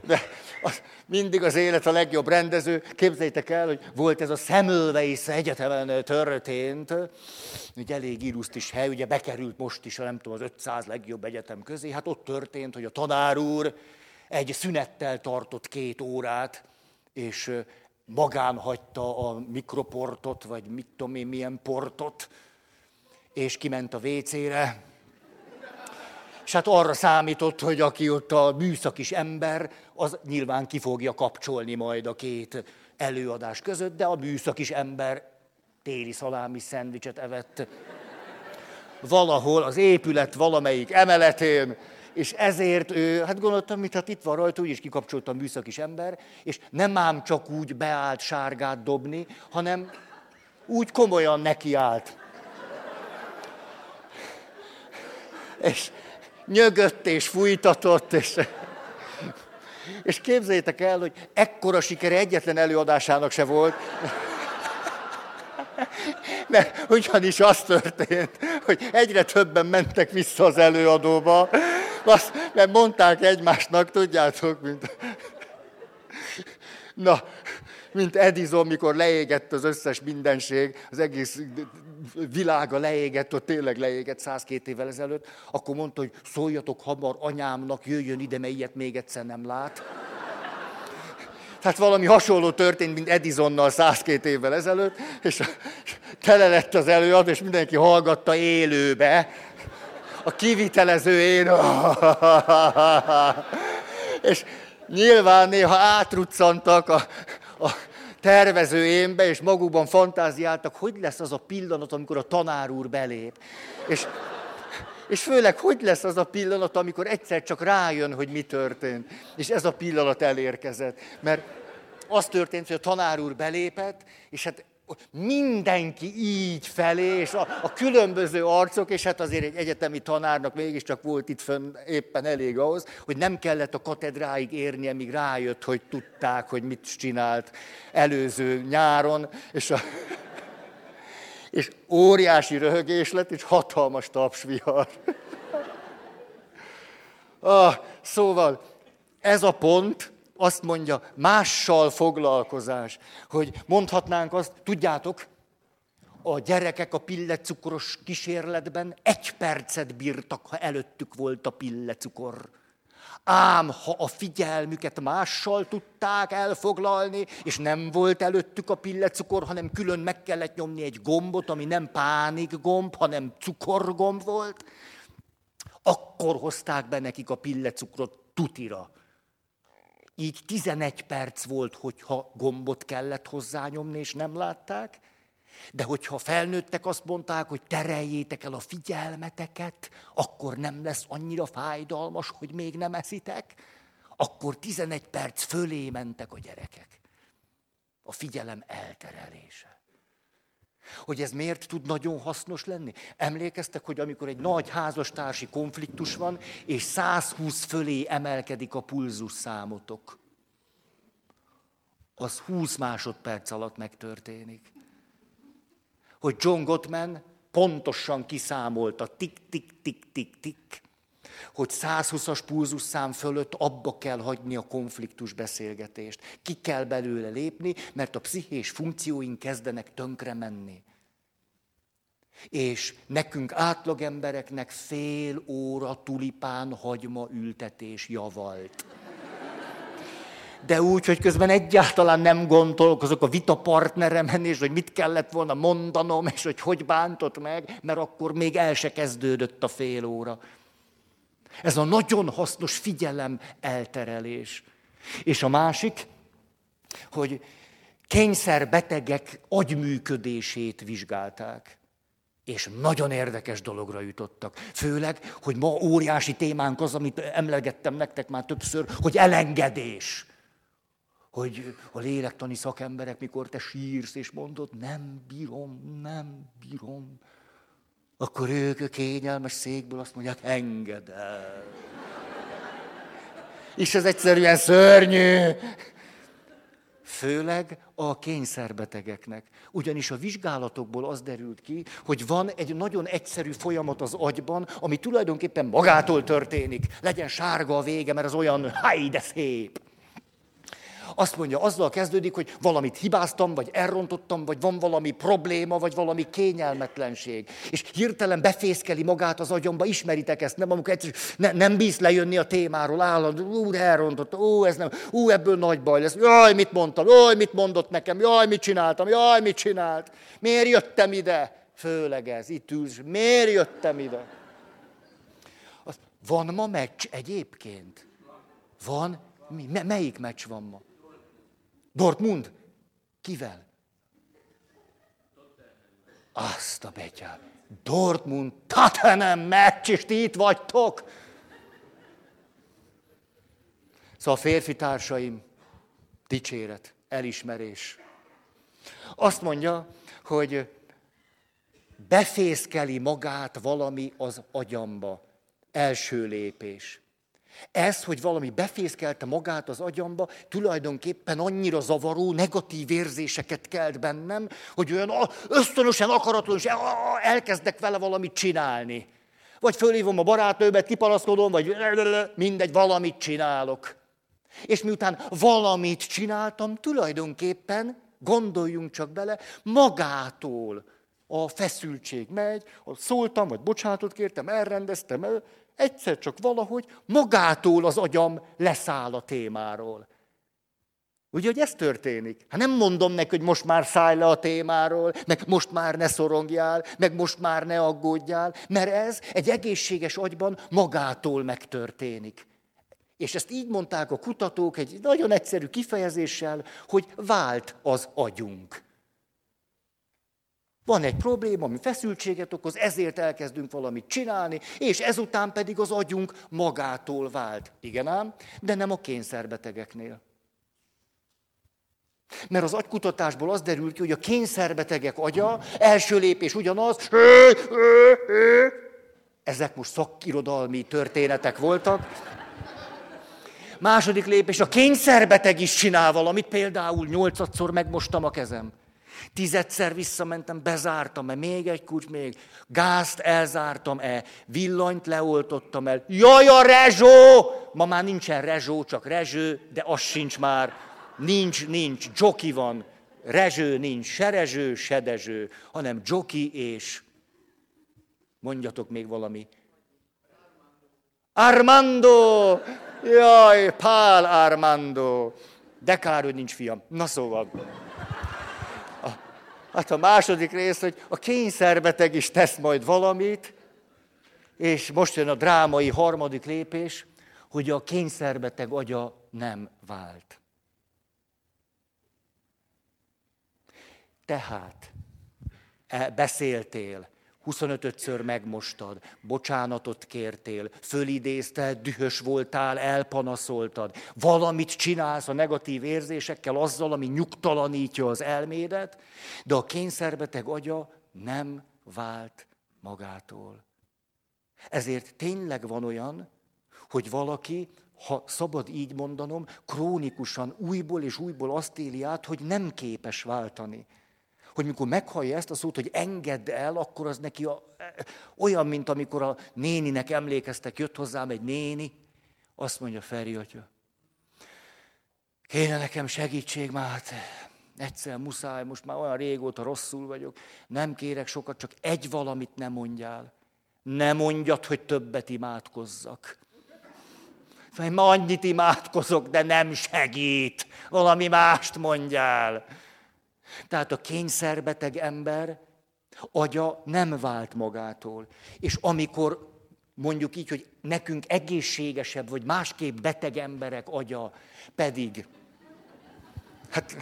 de az, mindig az élet a legjobb rendező. Képzeljétek el, hogy volt ez a Semmelweis egyetemen történt, egy elég illusztris hely, ugye bekerült most is, nem tudom, az 500 legjobb egyetem közé. Hát ott történt, hogy a tanár úr egy szünettel tartott két órát, és magán hagyta a mikroportot, vagy mit tudom én, milyen portot, és kiment a WC-re, és hát arra számított, hogy aki ott a műszakis ember, az nyilván ki fogja kapcsolni majd a két előadás között, de a műszakis ember téli szalámi szendvicset evett. Valahol az épület valamelyik emeletén, és ezért hát gondoltam, mit hát itt van rajta, úgyis kikapcsolta a műszakis ember, és nem ám csak úgy beállt sárgát dobni, hanem úgy komolyan nekiállt. És nyögött és fújtatott, és, és képzeljétek el, hogy ekkora sikere egyetlen előadásának se volt. Mert ugyanis az történt, hogy egyre többen mentek vissza az előadóba, azt, mert mondták egymásnak, tudjátok, mint... Na, mint Edison, mikor leégett az összes mindenség, az egész világa leégett, ott tényleg leégett 102 évvel ezelőtt, akkor mondta, hogy szóljatok hamar anyámnak, jöjjön ide, mert ilyet még egyszer nem lát. Tehát valami hasonló történt, mint Edisonnal 102 évvel ezelőtt, és tele lett az előad, és mindenki hallgatta élőbe. A kivitelező én. és nyilván néha átruccantak a, a tervező énbe, és magukban fantáziáltak, hogy lesz az a pillanat, amikor a tanár úr belép. És, és főleg, hogy lesz az a pillanat, amikor egyszer csak rájön, hogy mi történt. És ez a pillanat elérkezett. Mert az történt, hogy a tanár úr belépett, és hát mindenki így felé, és a, a különböző arcok, és hát azért egy egyetemi tanárnak mégiscsak volt itt fönn éppen elég ahhoz, hogy nem kellett a katedráig érnie, míg rájött, hogy tudták, hogy mit csinált előző nyáron, és, a, és óriási röhögés lett, és hatalmas tapsvihar. Ah, szóval ez a pont, azt mondja, mással foglalkozás. Hogy mondhatnánk azt, tudjátok, a gyerekek a pillecukros kísérletben egy percet bírtak, ha előttük volt a pillecukor. Ám ha a figyelmüket mással tudták elfoglalni, és nem volt előttük a pillecukor, hanem külön meg kellett nyomni egy gombot, ami nem pánik gomb, hanem cukorgomb volt, akkor hozták be nekik a pillecukrot tutira. Így 11 perc volt, hogyha gombot kellett hozzányomni, és nem látták. De hogyha felnőttek, azt mondták, hogy tereljétek el a figyelmeteket, akkor nem lesz annyira fájdalmas, hogy még nem eszitek. Akkor 11 perc fölé mentek a gyerekek. A figyelem elterelése. Hogy ez miért tud nagyon hasznos lenni? Emlékeztek, hogy amikor egy nagy házastársi konfliktus van, és 120 fölé emelkedik a pulzus számotok, az 20 másodperc alatt megtörténik. Hogy John Gottman pontosan kiszámolta, tik-tik-tik-tik-tik, hogy 120-as pulzusszám fölött abba kell hagyni a konfliktus beszélgetést. Ki kell belőle lépni, mert a pszichés funkcióink kezdenek tönkre menni. És nekünk átlagembereknek fél óra tulipán hagyma ültetés javalt. De úgy, hogy közben egyáltalán nem gondolkozok a vita partneremen, és hogy mit kellett volna mondanom, és hogy hogy bántott meg, mert akkor még el se kezdődött a fél óra. Ez a nagyon hasznos figyelem elterelés. És a másik, hogy kényszerbetegek agyműködését vizsgálták. És nagyon érdekes dologra jutottak. Főleg, hogy ma óriási témánk az, amit emlegettem nektek már többször, hogy elengedés. Hogy a lélektani szakemberek, mikor te sírsz és mondod, nem bírom, nem bírom, akkor ők a kényelmes székből azt mondják, enged el. És ez egyszerűen szörnyű. Főleg a kényszerbetegeknek. Ugyanis a vizsgálatokból az derült ki, hogy van egy nagyon egyszerű folyamat az agyban, ami tulajdonképpen magától történik. Legyen sárga a vége, mert az olyan, háj, de szép. Azt mondja, azzal kezdődik, hogy valamit hibáztam, vagy elrontottam, vagy van valami probléma, vagy valami kényelmetlenség. És hirtelen befészkeli magát az agyamba, ismeritek ezt, nem, amikor egyszer, ne, nem bíz lejönni a témáról, állad, ú, de elrontottam, ú, ez nem, ú, ebből nagy baj lesz, jaj, mit mondtam, jaj, mit mondott nekem, jaj, mit csináltam, jaj, mit csinált, miért jöttem ide? Főleg ez, itt ülsz, miért jöttem ide? Van ma meccs egyébként? Van? Mi, melyik meccs van ma? Dortmund? Kivel? Azt a betyár. Dortmund, Tottenham meccs, és ti itt vagytok. Szóval férfi társaim, dicséret, elismerés. Azt mondja, hogy befészkeli magát valami az agyamba. Első lépés. Ez, hogy valami befészkelte magát az agyamba, tulajdonképpen annyira zavaró, negatív érzéseket kelt bennem, hogy olyan ösztönösen, akaratlanul elkezdek vele valamit csinálni. Vagy fölhívom a barátnőmet, kipanaszkodom, vagy mindegy, valamit csinálok. És miután valamit csináltam, tulajdonképpen, gondoljunk csak bele, magától a feszültség megy, szóltam, vagy bocsánatot kértem, elrendeztem, el, egyszer csak valahogy magától az agyam leszáll a témáról. Ugye, hogy ez történik? Hát nem mondom neki, hogy most már szállj le a témáról, meg most már ne szorongjál, meg most már ne aggódjál, mert ez egy egészséges agyban magától megtörténik. És ezt így mondták a kutatók egy nagyon egyszerű kifejezéssel, hogy vált az agyunk. Van egy probléma, ami feszültséget okoz, ezért elkezdünk valamit csinálni, és ezután pedig az agyunk magától vált. Igen ám, de nem a kényszerbetegeknél. Mert az agykutatásból az derül ki, hogy a kényszerbetegek agya első lépés ugyanaz, ezek most szakirodalmi történetek voltak. Második lépés, a kényszerbeteg is csinál valamit, például nyolcadszor megmostam a kezem. Tizedszer visszamentem, bezártam-e, még egy kulcs, még gázt elzártam-e, villanyt leoltottam el. Jaj, a rezsó! Ma már nincsen rezsó, csak rezső, de az sincs már. Nincs, nincs, joki van. Rezső nincs, se rezső, se dezső, hanem joki és mondjatok még valami. Armando! Jaj, Pál Armando! De kár, hogy nincs fiam. Na szóval. Hát a második rész, hogy a kényszerbeteg is tesz majd valamit, és most jön a drámai harmadik lépés, hogy a kényszerbeteg agya nem vált. Tehát e, beszéltél, 25-ször megmostad, bocsánatot kértél, fölidézted, dühös voltál, elpanaszoltad, valamit csinálsz a negatív érzésekkel, azzal, ami nyugtalanítja az elmédet, de a kényszerbeteg agya nem vált magától. Ezért tényleg van olyan, hogy valaki, ha szabad így mondanom, krónikusan újból és újból azt éli át, hogy nem képes váltani hogy mikor meghallja ezt a szót, hogy engedd el, akkor az neki a, olyan, mint amikor a néninek emlékeztek, jött hozzám egy néni, azt mondja Feri atya, kéne nekem segítség már, hát egyszer muszáj, most már olyan régóta rosszul vagyok, nem kérek sokat, csak egy valamit nem mondjál. Ne mondjad, hogy többet imádkozzak. Ma annyit imádkozok, de nem segít. Valami mást mondjál. Tehát a kényszerbeteg ember agya nem vált magától. És amikor mondjuk így, hogy nekünk egészségesebb, vagy másképp beteg emberek agya pedig, hát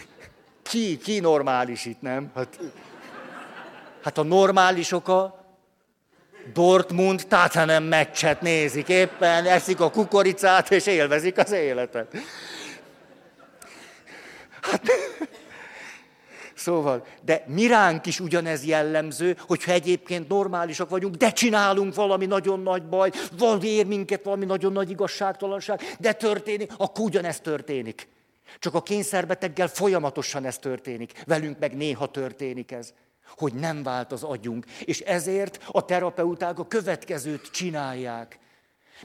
ki, ki normális itt, nem? Hát, hát a normálisok a Dortmund Tatanem meccset nézik éppen, eszik a kukoricát és élvezik az életet. Hát, Szóval, de miránk is ugyanez jellemző, hogyha egyébként normálisak vagyunk, de csinálunk valami nagyon nagy baj, valami ér minket valami nagyon nagy igazságtalanság, de történik, akkor ugyanez történik. Csak a kényszerbeteggel folyamatosan ez történik. Velünk meg néha történik ez, hogy nem vált az agyunk. És ezért a terapeuták a következőt csinálják.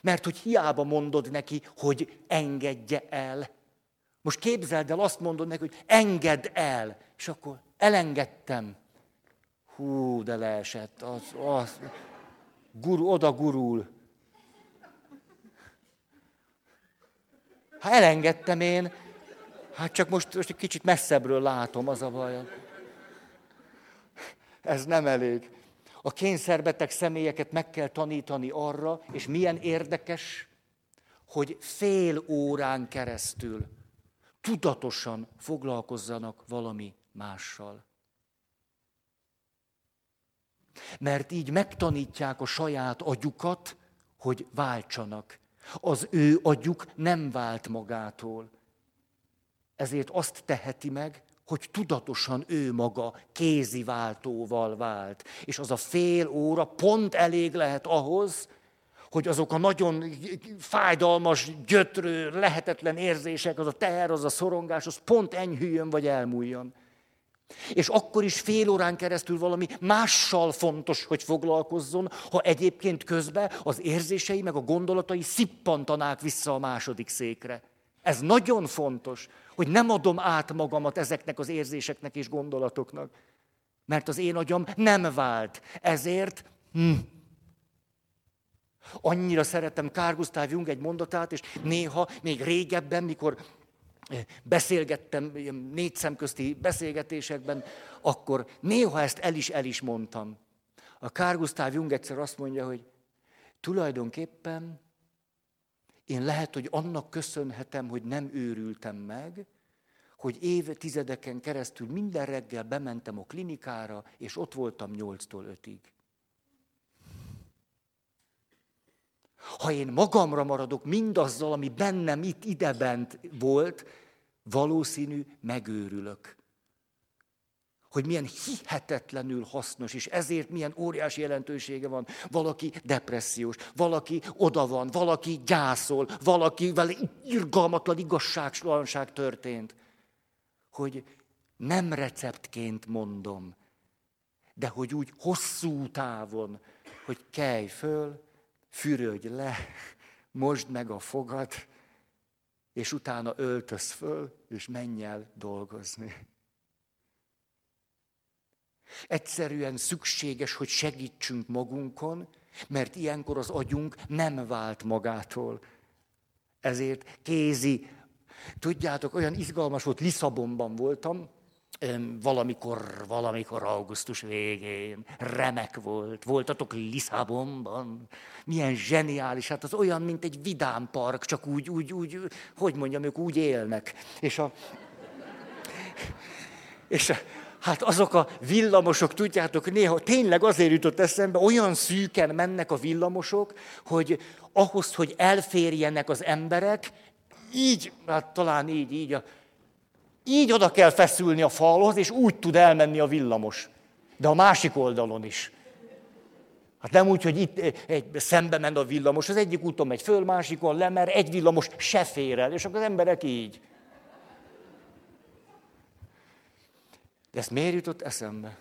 Mert hogy hiába mondod neki, hogy engedje el. Most képzeld el, azt mondod neki, hogy engedd el. És akkor elengedtem. Hú, de leesett. Az, az, guru, oda gurul. Ha elengedtem én, hát csak most, most egy kicsit messzebbről látom, az a baj. Ez nem elég. A kényszerbeteg személyeket meg kell tanítani arra, és milyen érdekes, hogy fél órán keresztül tudatosan foglalkozzanak valami mással. Mert így megtanítják a saját agyukat, hogy váltsanak. Az ő agyuk nem vált magától. Ezért azt teheti meg, hogy tudatosan ő maga kézi váltóval vált. És az a fél óra pont elég lehet ahhoz, hogy azok a nagyon fájdalmas, gyötrő, lehetetlen érzések, az a teher, az a szorongás, az pont enyhüljön vagy elmúljon. És akkor is fél órán keresztül valami mással fontos, hogy foglalkozzon, ha egyébként közben az érzései meg a gondolatai szippantanák vissza a második székre. Ez nagyon fontos, hogy nem adom át magamat ezeknek az érzéseknek és gondolatoknak. Mert az én agyam nem vált. Ezért hm, Annyira szeretem Kár Jung egy mondatát, és néha, még régebben, mikor beszélgettem négy szemközti beszélgetésekben, akkor néha ezt el is el is mondtam. A Kár Gusztáv Jung egyszer azt mondja, hogy tulajdonképpen én lehet, hogy annak köszönhetem, hogy nem őrültem meg, hogy évtizedeken keresztül minden reggel bementem a klinikára, és ott voltam nyolctól ötig. Ha én magamra maradok mindazzal, ami bennem itt idebent volt, valószínű megőrülök. Hogy milyen hihetetlenül hasznos, és ezért milyen óriási jelentősége van. Valaki depressziós, valaki oda van, valaki gyászol, valaki vele irgalmatlan igazságtalanság történt. Hogy nem receptként mondom, de hogy úgy hosszú távon, hogy kelj föl, fürödj le, mosd meg a fogad, és utána öltöz föl, és menj el dolgozni. Egyszerűen szükséges, hogy segítsünk magunkon, mert ilyenkor az agyunk nem vált magától. Ezért kézi. Tudjátok, olyan izgalmas volt, Lisszabonban voltam, valamikor, valamikor augusztus végén, remek volt, voltatok Lisszabonban, milyen zseniális, hát az olyan, mint egy vidám park, csak úgy, úgy, úgy, hogy mondjam, ők úgy élnek. És a, és a, hát azok a villamosok, tudjátok, néha tényleg azért jutott eszembe, olyan szűken mennek a villamosok, hogy ahhoz, hogy elférjenek az emberek, így, hát talán így, így a így oda kell feszülni a falhoz, és úgy tud elmenni a villamos. De a másik oldalon is. Hát nem úgy, hogy itt egy, szembe ment a villamos, az egyik úton megy föl, másikon le, mert egy villamos se fér el, és akkor az emberek így. De ezt miért jutott eszembe?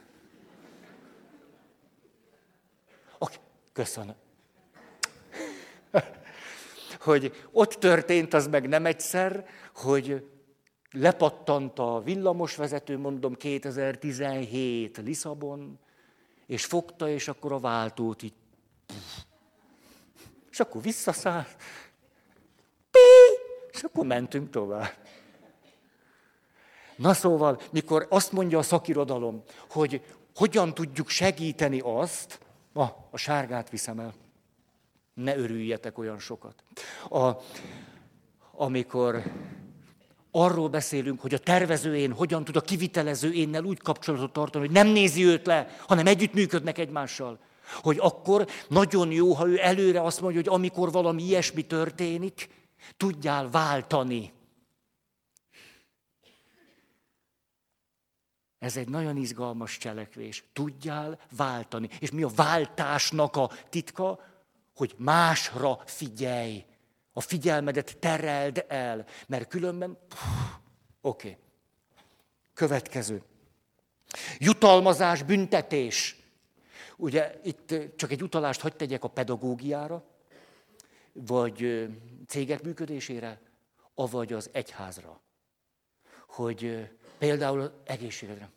Okay, köszönöm. hogy ott történt az meg nem egyszer, hogy lepattant a villamosvezető, mondom 2017 Lisszabon, és fogta, és akkor a váltót így. És akkor visszaszáll. És akkor mentünk tovább. Na szóval, mikor azt mondja a szakirodalom, hogy hogyan tudjuk segíteni azt, ah, a sárgát viszem el, ne örüljetek olyan sokat. A, amikor arról beszélünk, hogy a tervező én hogyan tud a kivitelező énnel úgy kapcsolatot tartani, hogy nem nézi őt le, hanem együttműködnek egymással. Hogy akkor nagyon jó, ha ő előre azt mondja, hogy amikor valami ilyesmi történik, tudjál váltani. Ez egy nagyon izgalmas cselekvés. Tudjál váltani. És mi a váltásnak a titka? Hogy másra figyelj. A figyelmedet tereld el, mert különben... Oké. Okay. Következő. Jutalmazás, büntetés. Ugye itt csak egy utalást hagy tegyek a pedagógiára, vagy cégek működésére, avagy az egyházra. Hogy például egészségedre,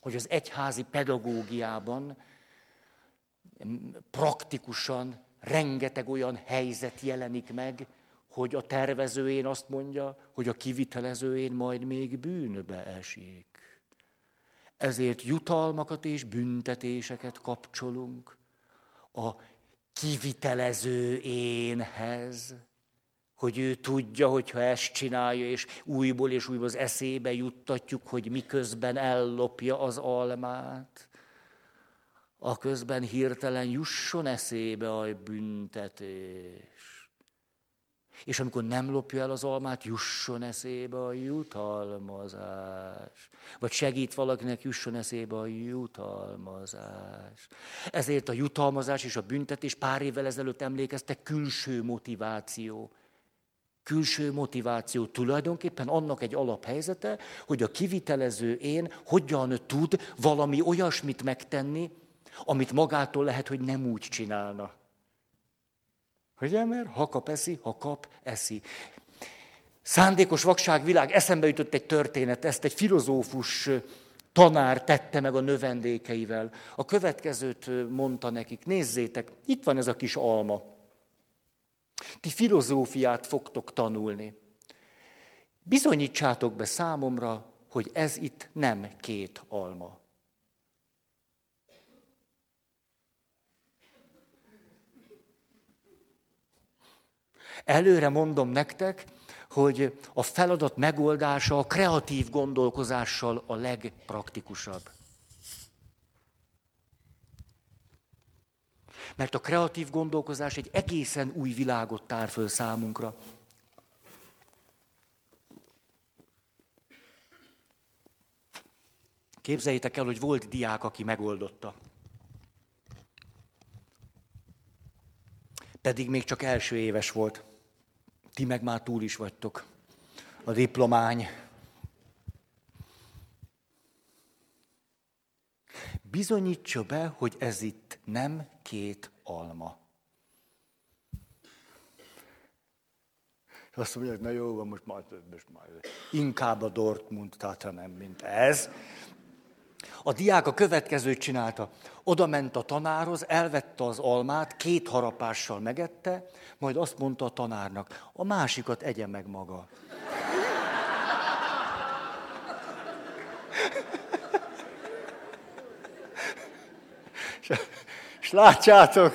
hogy az egyházi pedagógiában praktikusan rengeteg olyan helyzet jelenik meg, hogy a tervezőjén azt mondja, hogy a kivitelezőjén majd még bűnbe esik. Ezért jutalmakat és büntetéseket kapcsolunk a kivitelező énhez, hogy ő tudja, hogy ha ezt csinálja, és újból és újból az eszébe juttatjuk, hogy miközben ellopja az almát, a közben hirtelen jusson eszébe a büntetés. És amikor nem lopja el az almát, jusson eszébe a jutalmazás. Vagy segít valakinek, jusson eszébe a jutalmazás. Ezért a jutalmazás és a büntetés pár évvel ezelőtt emlékeztek külső motiváció. Külső motiváció tulajdonképpen annak egy alaphelyzete, hogy a kivitelező én hogyan tud valami olyasmit megtenni, amit magától lehet, hogy nem úgy csinálna. Ugye, mert ha kap, eszi, ha kap, eszi. Szándékos vakság világ, eszembe jutott egy történet, ezt egy filozófus tanár tette meg a növendékeivel. A következőt mondta nekik, nézzétek, itt van ez a kis alma. Ti filozófiát fogtok tanulni. Bizonyítsátok be számomra, hogy ez itt nem két alma. Előre mondom nektek, hogy a feladat megoldása a kreatív gondolkozással a legpraktikusabb. Mert a kreatív gondolkozás egy egészen új világot tár föl számunkra. Képzeljétek el, hogy volt diák, aki megoldotta. Pedig még csak első éves volt. Ti meg már túl is vagytok. A diplomány. Bizonyítsa be, hogy ez itt nem két alma. Azt mondja, hogy na jó, van, most majd, most majd. Inkább a Dortmund tehát nem, mint ez. A diák a következőt csinálta. Oda ment a tanárhoz, elvette az almát, két harapással megette, majd azt mondta a tanárnak, a másikat egye meg maga. És látjátok,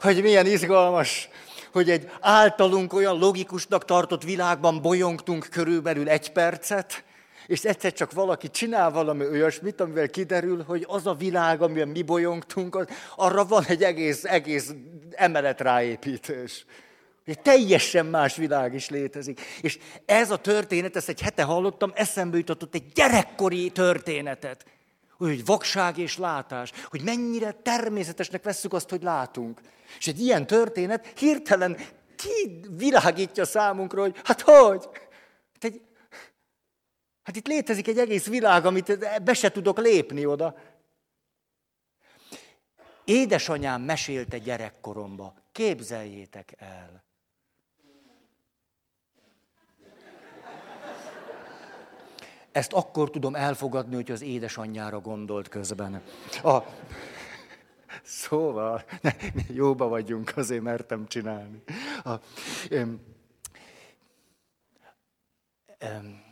hogy milyen izgalmas, hogy egy általunk olyan logikusnak tartott világban bolyongtunk körülbelül egy percet, és egyszer csak valaki csinál valami olyasmit, amivel kiderül, hogy az a világ, amiben mi bolyongtunk, arra van egy egész, egész emelet ráépítés. Egy teljesen más világ is létezik. És ez a történet, ezt egy hete hallottam, eszembe jutott egy gyerekkori történetet. Hogy vakság és látás, hogy mennyire természetesnek vesszük azt, hogy látunk. És egy ilyen történet hirtelen kivilágítja számunkra, hogy hát hogy? Hát egy Hát itt létezik egy egész világ, amit be se tudok lépni oda. Édesanyám mesélte gyerekkoromba. Képzeljétek el. Ezt akkor tudom elfogadni, hogy az édesanyjára gondolt közben. A... Szóval, ne, jóba vagyunk, azért mertem csinálni. A, öm, öm,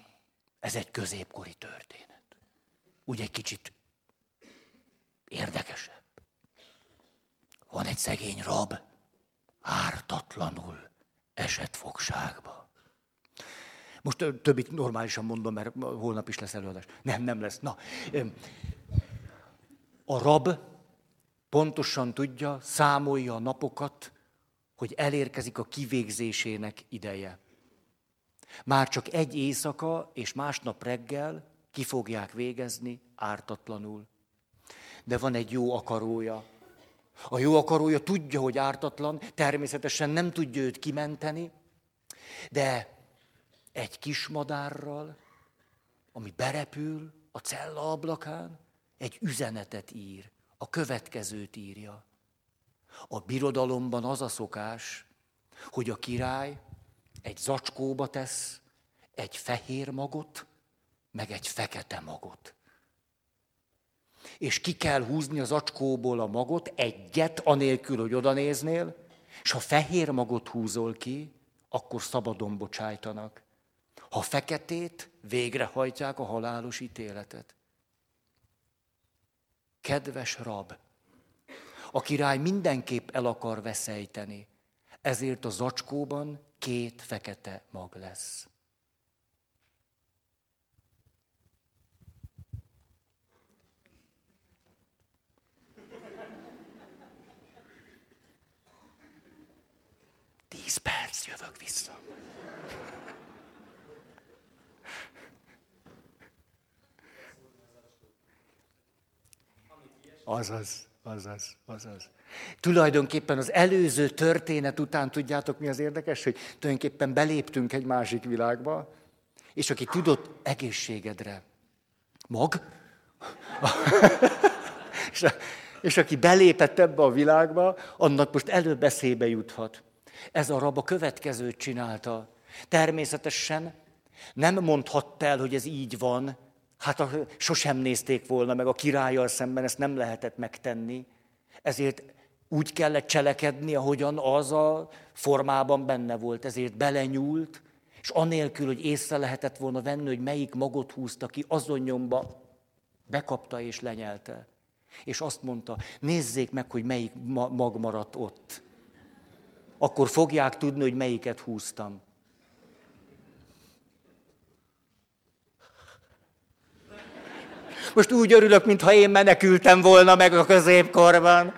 ez egy középkori történet. Úgy egy kicsit érdekesebb. Van egy szegény rab, ártatlanul esett fogságba. Most többit normálisan mondom, mert holnap is lesz előadás. Nem, nem lesz. Na, a rab pontosan tudja, számolja a napokat, hogy elérkezik a kivégzésének ideje. Már csak egy éjszaka és másnap reggel ki fogják végezni ártatlanul. De van egy jó akarója. A jó akarója tudja, hogy ártatlan, természetesen nem tudja őt kimenteni, de egy kis madárral, ami berepül a cella ablakán, egy üzenetet ír. A következőt írja. A birodalomban az a szokás, hogy a király egy zacskóba tesz egy fehér magot, meg egy fekete magot. És ki kell húzni az acskóból a magot, egyet, anélkül, hogy oda néznél, és ha fehér magot húzol ki, akkor szabadon bocsájtanak. Ha feketét, végrehajtják a halálos ítéletet. Kedves rab, a király mindenképp el akar veszejteni, ezért a zacskóban két fekete mag lesz. Tíz perc, jövök vissza. Azaz, azaz, azaz. Tulajdonképpen az előző történet után tudjátok, mi az érdekes, hogy tulajdonképpen beléptünk egy másik világba, és aki tudott egészségedre, mag, és, és aki belépett ebbe a világba, annak most előbb eszébe juthat. Ez a rab a következőt csinálta. Természetesen nem mondhatta el, hogy ez így van, hát a, sosem nézték volna meg a királlyal szemben, ezt nem lehetett megtenni. Ezért úgy kellett cselekedni, ahogyan az a formában benne volt. Ezért belenyúlt, és anélkül, hogy észre lehetett volna venni, hogy melyik magot húzta ki, azon nyomba bekapta és lenyelte. És azt mondta, nézzék meg, hogy melyik mag maradt ott. Akkor fogják tudni, hogy melyiket húztam. Most úgy örülök, mintha én menekültem volna meg a középkorban.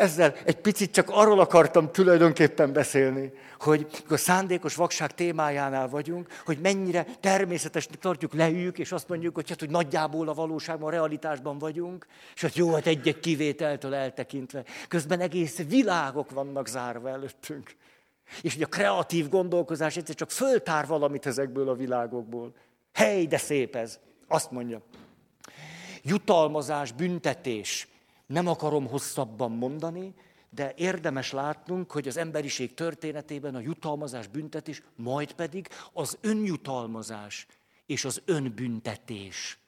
Ezzel egy picit csak arról akartam tulajdonképpen beszélni, hogy a szándékos vakság témájánál vagyunk, hogy mennyire természetesnek tartjuk, leüljük, és azt mondjuk, hogy, hát, hogy nagyjából a valóságban, a realitásban vagyunk, és hogy jó, hát egy-egy kivételtől eltekintve. Közben egész világok vannak zárva előttünk. És hogy a kreatív gondolkozás egyszer csak föltár valamit ezekből a világokból. Hely, de szép ez! Azt mondja, jutalmazás, büntetés. Nem akarom hosszabban mondani, de érdemes látnunk, hogy az emberiség történetében a jutalmazás, büntetés, majd pedig az önjutalmazás és az önbüntetés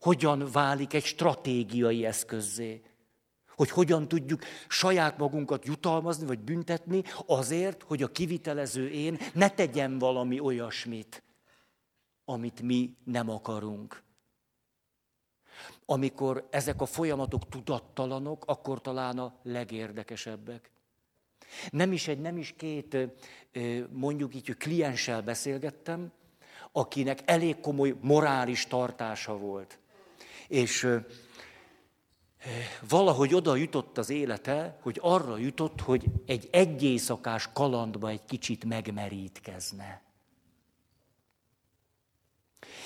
hogyan válik egy stratégiai eszközzé. Hogy hogyan tudjuk saját magunkat jutalmazni vagy büntetni azért, hogy a kivitelező én ne tegyen valami olyasmit, amit mi nem akarunk. Amikor ezek a folyamatok tudattalanok, akkor talán a legérdekesebbek. Nem is egy, nem is két, mondjuk így, hogy klienssel beszélgettem, akinek elég komoly morális tartása volt. És valahogy oda jutott az élete, hogy arra jutott, hogy egy egyészakás kalandba egy kicsit megmerítkezne.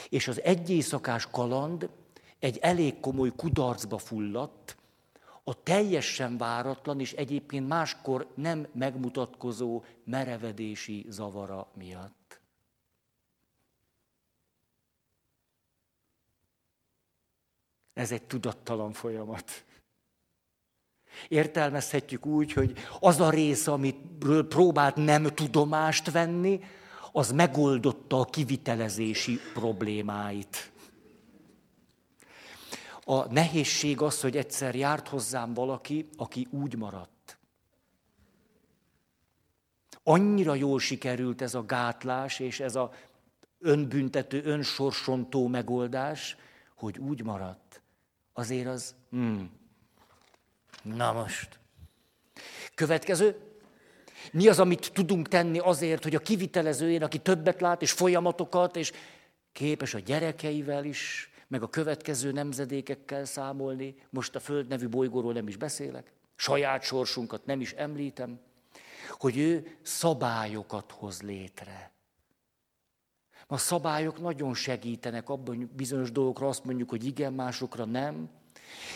És az egyészakás kaland egy elég komoly kudarcba fulladt, a teljesen váratlan és egyébként máskor nem megmutatkozó merevedési zavara miatt. Ez egy tudattalan folyamat. Értelmezhetjük úgy, hogy az a rész, amit próbált nem tudomást venni, az megoldotta a kivitelezési problémáit. A nehézség az, hogy egyszer járt hozzám valaki, aki úgy maradt. Annyira jól sikerült ez a gátlás és ez a önbüntető, önsorsontó megoldás, hogy úgy maradt. Azért az, hmm. na most. Következő, Mi az, amit tudunk tenni azért, hogy a kivitelezőjén, aki többet lát, és folyamatokat, és képes a gyerekeivel is, meg a következő nemzedékekkel számolni. Most a Föld nevű bolygóról nem is beszélek. Saját sorsunkat nem is említem. Hogy ő szabályokat hoz létre. A szabályok nagyon segítenek abban, hogy bizonyos dolgokra azt mondjuk, hogy igen, másokra nem.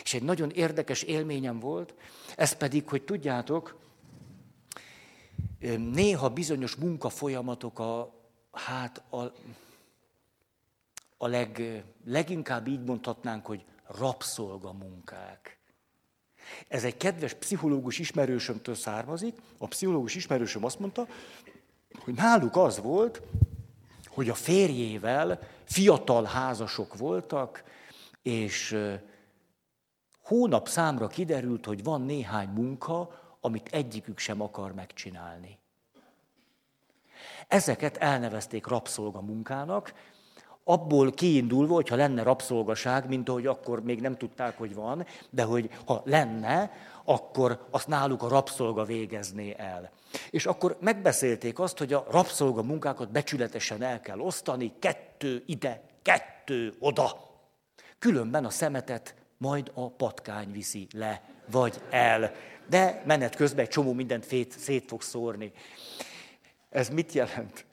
És egy nagyon érdekes élményem volt, ez pedig, hogy tudjátok, néha bizonyos munkafolyamatok a, hát a, a leg, leginkább így mondhatnánk, hogy rabszolgamunkák. Ez egy kedves pszichológus ismerősömtől származik. A pszichológus ismerősöm azt mondta, hogy náluk az volt, hogy a férjével fiatal házasok voltak, és hónap számra kiderült, hogy van néhány munka, amit egyikük sem akar megcsinálni. Ezeket elnevezték rabszolgamunkának, abból kiindulva, hogyha lenne rabszolgaság, mint ahogy akkor még nem tudták, hogy van, de hogy ha lenne, akkor azt náluk a rabszolga végezné el. És akkor megbeszélték azt, hogy a rabszolga munkákat becsületesen el kell osztani, kettő ide, kettő oda. Különben a szemetet majd a patkány viszi le, vagy el. De menet közben egy csomó mindent szét, szét fog szórni. Ez mit jelent?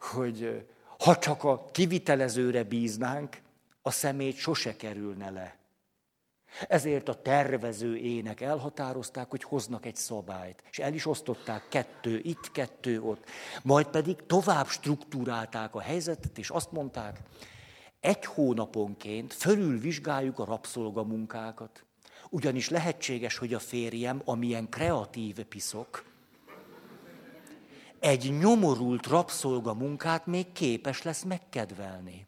Hogy ha csak a kivitelezőre bíznánk, a szemét sose kerülne le. Ezért a tervező ének elhatározták, hogy hoznak egy szabályt, és el is osztották kettő itt, kettő ott. Majd pedig tovább struktúrálták a helyzetet, és azt mondták, egy hónaponként fölülvizsgáljuk a rabszolgamunkákat. Ugyanis lehetséges, hogy a férjem, amilyen kreatív piszok, egy nyomorult rabszolgamunkát még képes lesz megkedvelni.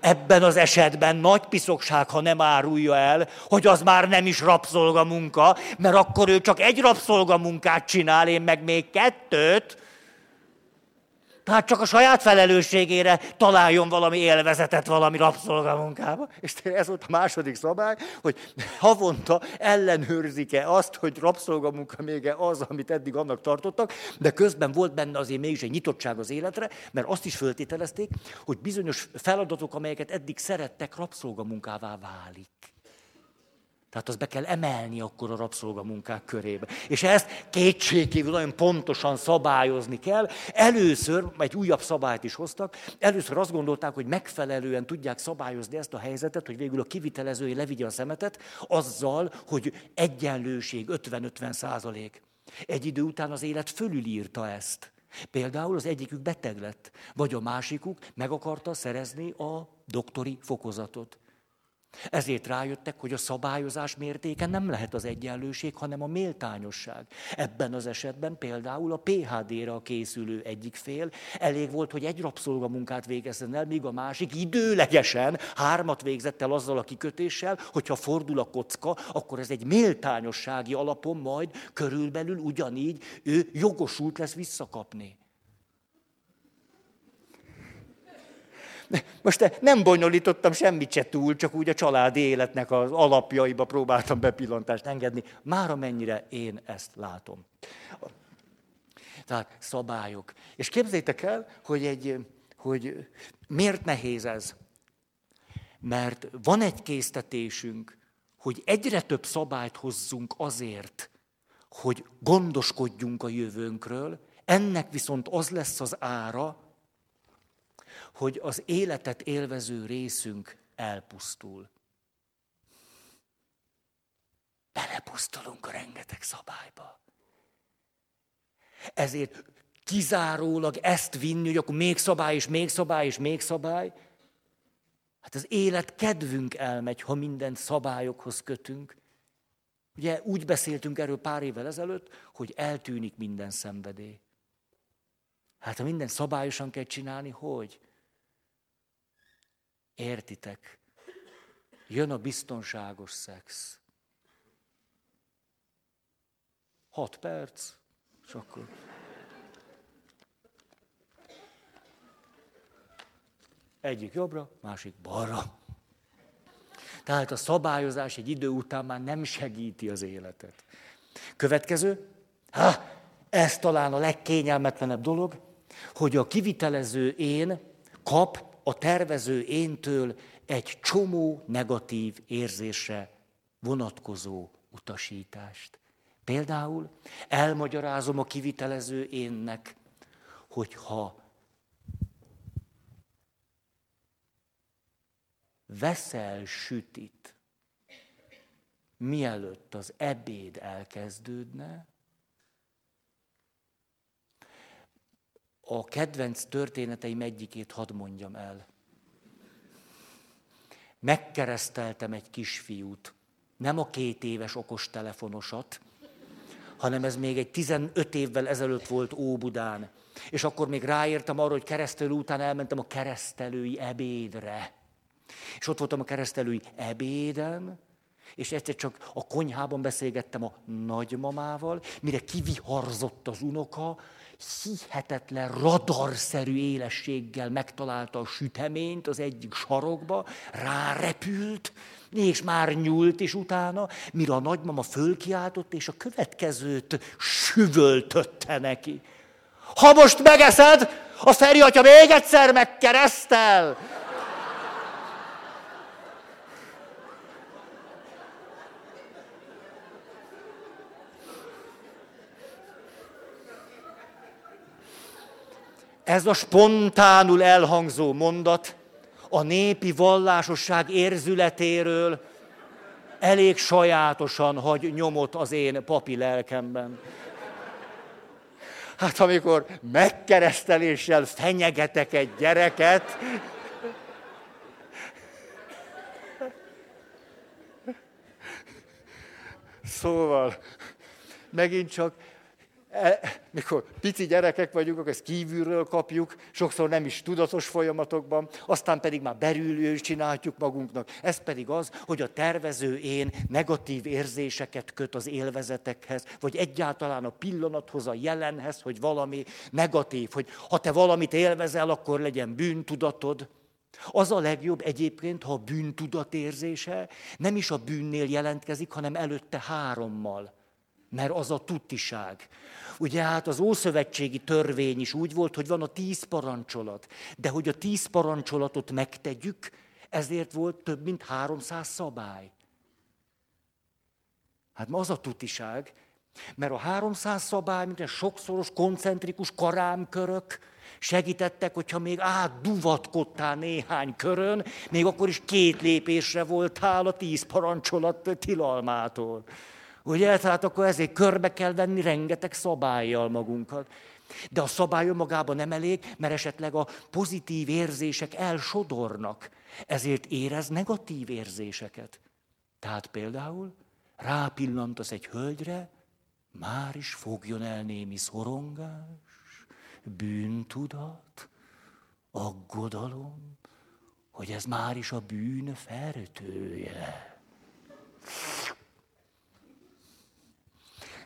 Ebben az esetben nagy piszokság, ha nem árulja el, hogy az már nem is rabszolgamunka, mert akkor ő csak egy rabszolgamunkát csinál, én meg még kettőt, tehát csak a saját felelősségére találjon valami élvezetet valami rabszolgamunkába. És ez volt a második szabály, hogy havonta ellenőrzik-e azt, hogy rabszolgamunka még az, amit eddig annak tartottak, de közben volt benne azért mégis egy nyitottság az életre, mert azt is föltételezték, hogy bizonyos feladatok, amelyeket eddig szerettek, rabszolgamunkává válik. Tehát azt be kell emelni akkor a rabszolgamunkák körébe. És ezt kétségkívül nagyon pontosan szabályozni kell. Először, egy újabb szabályt is hoztak, először azt gondolták, hogy megfelelően tudják szabályozni ezt a helyzetet, hogy végül a kivitelezői levigye a szemetet, azzal, hogy egyenlőség 50-50 százalék. Egy idő után az élet fölülírta ezt. Például az egyikük beteg lett, vagy a másikuk meg akarta szerezni a doktori fokozatot. Ezért rájöttek, hogy a szabályozás mértéke nem lehet az egyenlőség, hanem a méltányosság. Ebben az esetben például a PHD-ra készülő egyik fél elég volt, hogy egy rabszolgamunkát végezzen el, míg a másik időlegesen hármat végzett el azzal a kikötéssel, hogyha fordul a kocka, akkor ez egy méltányossági alapon majd körülbelül ugyanígy ő jogosult lesz visszakapni. Most nem bonyolítottam semmit se túl, csak úgy a családi életnek az alapjaiba próbáltam bepillantást engedni. Már amennyire én ezt látom. Tehát szabályok. És képzétek el, hogy, egy, hogy miért nehéz ez? Mert van egy késztetésünk, hogy egyre több szabályt hozzunk azért, hogy gondoskodjunk a jövőnkről, ennek viszont az lesz az ára, hogy az életet élvező részünk elpusztul. Belepusztulunk a rengeteg szabályba. Ezért kizárólag ezt vinni, hogy akkor még szabály, és még szabály, és még szabály. Hát az élet kedvünk elmegy, ha mindent szabályokhoz kötünk. Ugye úgy beszéltünk erről pár évvel ezelőtt, hogy eltűnik minden szenvedély. Hát ha minden szabályosan kell csinálni, hogy? Értitek? Jön a biztonságos szex. Hat perc, és akkor... Egyik jobbra, másik balra. Tehát a szabályozás egy idő után már nem segíti az életet. Következő, ha, ez talán a legkényelmetlenebb dolog, hogy a kivitelező én kap a tervező éntől egy csomó negatív érzésre vonatkozó utasítást. Például elmagyarázom a kivitelező énnek, hogyha veszel sütit, mielőtt az ebéd elkezdődne, a kedvenc történeteim egyikét hadd mondjam el. Megkereszteltem egy kisfiút, nem a két éves okostelefonosat, hanem ez még egy 15 évvel ezelőtt volt Óbudán. És akkor még ráértem arra, hogy keresztelő után elmentem a keresztelői ebédre. És ott voltam a keresztelői ebéden, és egyszer csak a konyhában beszélgettem a nagymamával, mire kiviharzott az unoka, hihetetlen radarszerű élességgel megtalálta a süteményt az egyik sarokba, rárepült, és már nyúlt is utána, mire a nagymama fölkiáltott, és a következőt süvöltötte neki. Ha most megeszed, a Feri atya még egyszer megkeresztel! Ez a spontánul elhangzó mondat a népi vallásosság érzületéről elég sajátosan hagy nyomot az én papi lelkemben. Hát amikor megkereszteléssel fenyegetek egy gyereket, Szóval, megint csak mikor pici gyerekek vagyunk, akkor ezt kívülről kapjuk, sokszor nem is tudatos folyamatokban, aztán pedig már belülről csináljuk magunknak. Ez pedig az, hogy a tervező én negatív érzéseket köt az élvezetekhez, vagy egyáltalán a pillanathoz, a jelenhez, hogy valami negatív, hogy ha te valamit élvezel, akkor legyen bűntudatod. Az a legjobb egyébként, ha a bűntudat érzése nem is a bűnnél jelentkezik, hanem előtte hárommal. Mert az a tuttiság. Ugye hát az Ószövetségi törvény is úgy volt, hogy van a tíz parancsolat. De hogy a tíz parancsolatot megtegyük, ezért volt több mint 300 szabály. Hát ma az a tutiság, mert a 300 szabály, mint egy sokszoros koncentrikus karámkörök segítettek, hogyha még átduvatkodtál néhány körön, még akkor is két lépésre voltál a tíz parancsolat tilalmától. Ugye, tehát akkor ezért körbe kell venni rengeteg szabályjal magunkat. De a szabály magában nem elég, mert esetleg a pozitív érzések elsodornak. Ezért érez negatív érzéseket. Tehát például rápillantasz egy hölgyre, már is fogjon el némi szorongás, bűntudat, aggodalom, hogy ez már is a bűn fertője.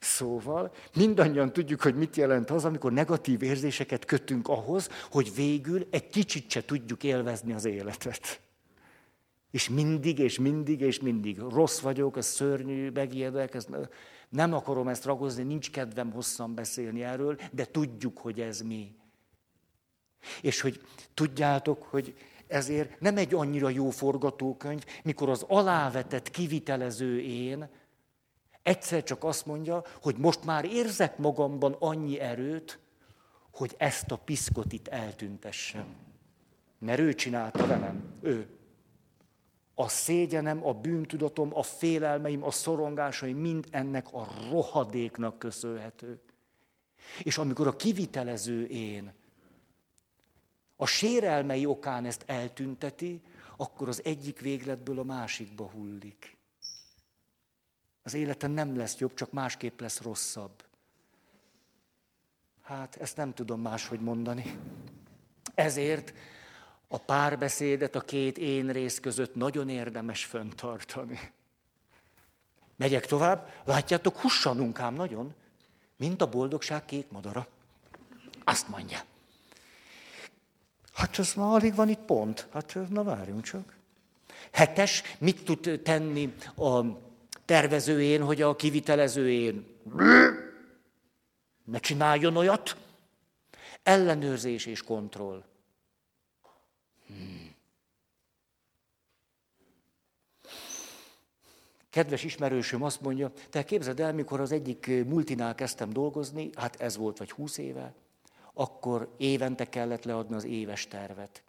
Szóval mindannyian tudjuk, hogy mit jelent az, amikor negatív érzéseket kötünk ahhoz, hogy végül egy kicsit se tudjuk élvezni az életet. És mindig, és mindig, és mindig. Rossz vagyok, ez szörnyű, megijedek, ez nem akarom ezt ragozni, nincs kedvem hosszan beszélni erről, de tudjuk, hogy ez mi. És hogy tudjátok, hogy ezért nem egy annyira jó forgatókönyv, mikor az alávetett kivitelező én, Egyszer csak azt mondja, hogy most már érzek magamban annyi erőt, hogy ezt a piszkot itt eltüntessem. Mert ő csinálta velem, ő. A szégyenem, a bűntudatom, a félelmeim, a szorongásaim mind ennek a rohadéknak köszönhető. És amikor a kivitelező én a sérelmei okán ezt eltünteti, akkor az egyik végletből a másikba hullik. Az életen nem lesz jobb, csak másképp lesz rosszabb. Hát ezt nem tudom máshogy mondani. Ezért a párbeszédet a két én rész között nagyon érdemes föntartani. Megyek tovább, látjátok, hussanunk ám nagyon, mint a boldogság két madara. Azt mondja. Hát ez már alig van itt pont. Hát na várjunk csak. Hetes, mit tud tenni a tervezőjén, hogy a kivitelezőjén. ne csináljon olyat. Ellenőrzés és kontroll. Hmm. Kedves ismerősöm azt mondja, te képzeld el, mikor az egyik multinál kezdtem dolgozni, hát ez volt vagy húsz éve, akkor évente kellett leadni az éves tervet.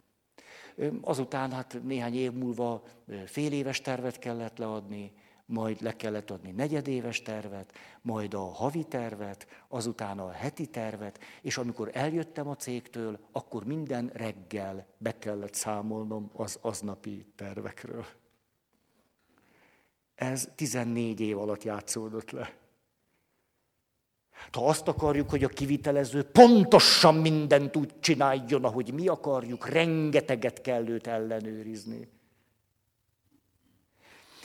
Azután hát néhány év múlva fél éves tervet kellett leadni, majd le kellett adni negyedéves tervet, majd a havi tervet, azután a heti tervet, és amikor eljöttem a cégtől, akkor minden reggel be kellett számolnom az aznapi tervekről. Ez 14 év alatt játszódott le. Ha azt akarjuk, hogy a kivitelező pontosan mindent úgy csináljon, ahogy mi akarjuk, rengeteget kell őt ellenőrizni.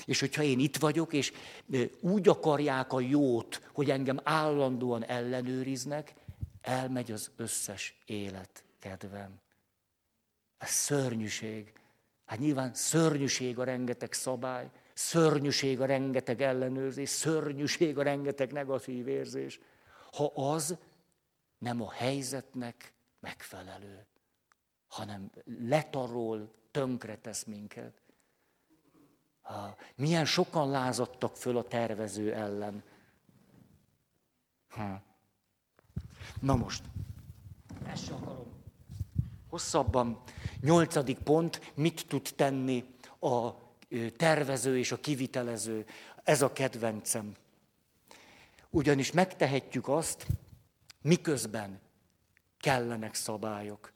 És hogyha én itt vagyok, és úgy akarják a jót, hogy engem állandóan ellenőriznek, elmegy az összes élet kedvem. Ez szörnyűség. Hát nyilván szörnyűség a rengeteg szabály, szörnyűség a rengeteg ellenőrzés, szörnyűség a rengeteg negatív érzés, ha az nem a helyzetnek megfelelő, hanem letarol, tönkretesz minket. Milyen sokan lázadtak föl a tervező ellen. Ha. Na most, ezt sem akarom. Hosszabban, nyolcadik pont, mit tud tenni a tervező és a kivitelező. Ez a kedvencem. Ugyanis megtehetjük azt, miközben kellenek szabályok.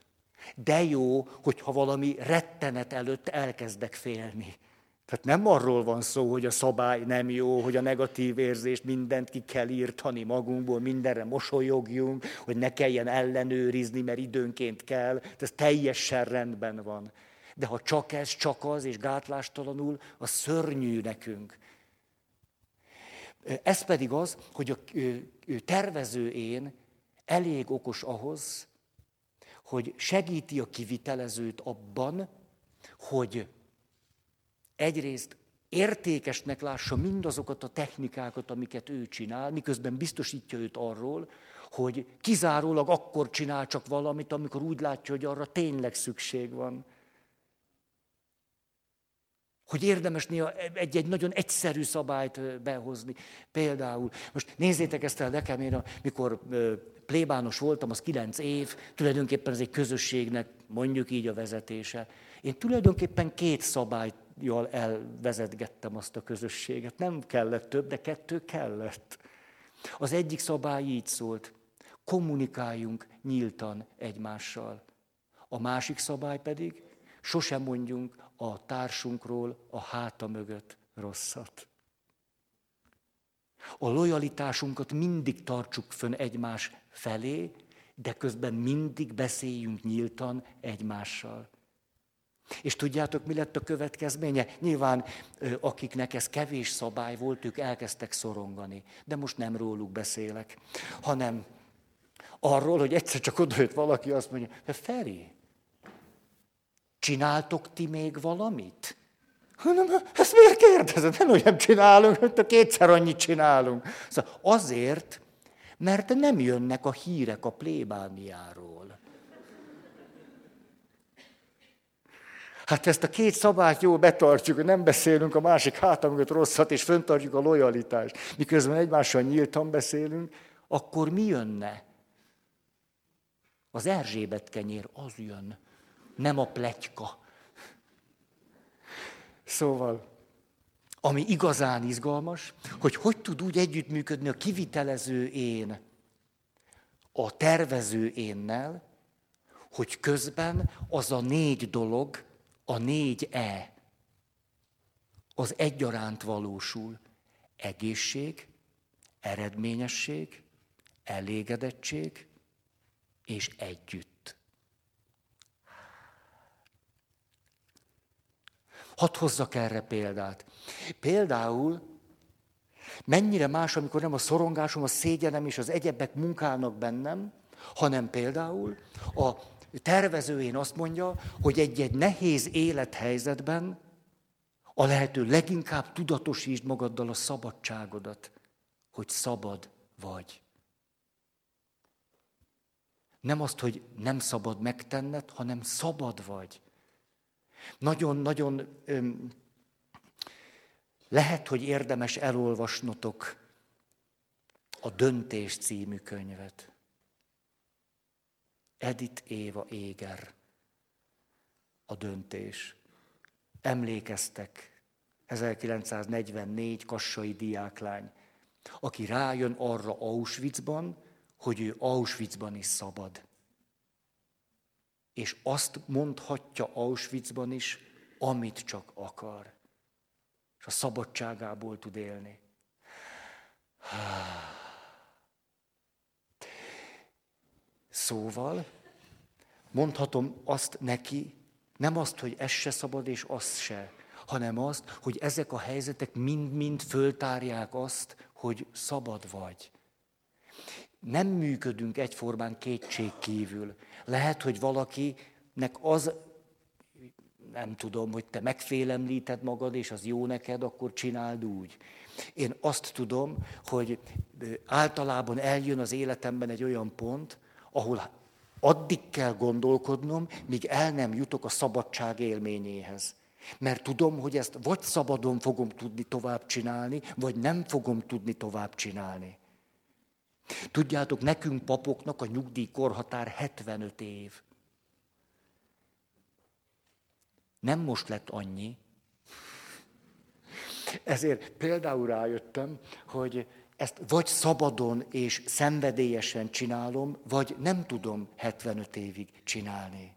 De jó, hogyha valami rettenet előtt elkezdek félni. Tehát nem arról van szó, hogy a szabály nem jó, hogy a negatív érzést mindent ki kell írtani magunkból, mindenre mosolyogjunk, hogy ne kelljen ellenőrizni, mert időnként kell. Ez teljesen rendben van. De ha csak ez, csak az, és gátlástalanul, az szörnyű nekünk. Ez pedig az, hogy a tervező én elég okos ahhoz, hogy segíti a kivitelezőt abban, hogy egyrészt értékesnek lássa mindazokat a technikákat, amiket ő csinál, miközben biztosítja őt arról, hogy kizárólag akkor csinál csak valamit, amikor úgy látja, hogy arra tényleg szükség van. Hogy érdemes néha egy-egy nagyon egyszerű szabályt behozni. Például, most nézzétek ezt el nekem, én amikor plébános voltam, az kilenc év, tulajdonképpen ez egy közösségnek, mondjuk így a vezetése. Én tulajdonképpen két szabályjal elvezetgettem azt a közösséget. Nem kellett több, de kettő kellett. Az egyik szabály így szólt, kommunikáljunk nyíltan egymással. A másik szabály pedig, sosem mondjunk a társunkról a háta mögött rosszat. A lojalitásunkat mindig tartsuk fönn egymás felé, de közben mindig beszéljünk nyíltan egymással. És tudjátok, mi lett a következménye? Nyilván, akiknek ez kevés szabály volt, ők elkezdtek szorongani. De most nem róluk beszélek, hanem arról, hogy egyszer csak odajött valaki, azt mondja, Feri, Csináltok ti még valamit? Nem, ezt miért kérdezed? Nem, hogy nem csinálunk, hogy kétszer annyit csinálunk. Szóval azért, mert nem jönnek a hírek a plébániáról. Hát ezt a két szabályt jól betartjuk, nem beszélünk a másik hátam rosszat, és föntartjuk a lojalitást. Miközben egymással nyíltan beszélünk, akkor mi jönne? Az Erzsébet kenyér, az jön nem a pletyka. Szóval, ami igazán izgalmas, hogy hogy tud úgy együttműködni a kivitelező én a tervező énnel, hogy közben az a négy dolog, a négy E, az egyaránt valósul. Egészség, eredményesség, elégedettség és együtt. Hadd hozzak erre példát. Például mennyire más, amikor nem a szorongásom, a szégyenem és az egyebek munkálnak bennem, hanem például a tervezőjén azt mondja, hogy egy-egy nehéz élethelyzetben a lehető leginkább tudatosítsd magaddal a szabadságodat, hogy szabad vagy. Nem azt, hogy nem szabad megtenned, hanem szabad vagy. Nagyon-nagyon lehet, hogy érdemes elolvasnotok a Döntés című könyvet. Edith Éva Éger. A döntés. Emlékeztek, 1944 kassai diáklány, aki rájön arra Auschwitzban, hogy ő Auschwitzban is szabad. És azt mondhatja Auschwitzban is, amit csak akar. És a szabadságából tud élni. Szóval mondhatom azt neki, nem azt, hogy ez se szabad, és az se, hanem azt, hogy ezek a helyzetek mind-mind föltárják azt, hogy szabad vagy. Nem működünk egyformán kétség kívül. Lehet, hogy valakinek az, nem tudom, hogy te megfélemlíted magad, és az jó neked, akkor csináld úgy. Én azt tudom, hogy általában eljön az életemben egy olyan pont, ahol addig kell gondolkodnom, míg el nem jutok a szabadság élményéhez. Mert tudom, hogy ezt vagy szabadon fogom tudni tovább csinálni, vagy nem fogom tudni tovább csinálni. Tudjátok, nekünk papoknak a nyugdíjkorhatár 75 év. Nem most lett annyi. Ezért például rájöttem, hogy ezt vagy szabadon és szenvedélyesen csinálom, vagy nem tudom 75 évig csinálni.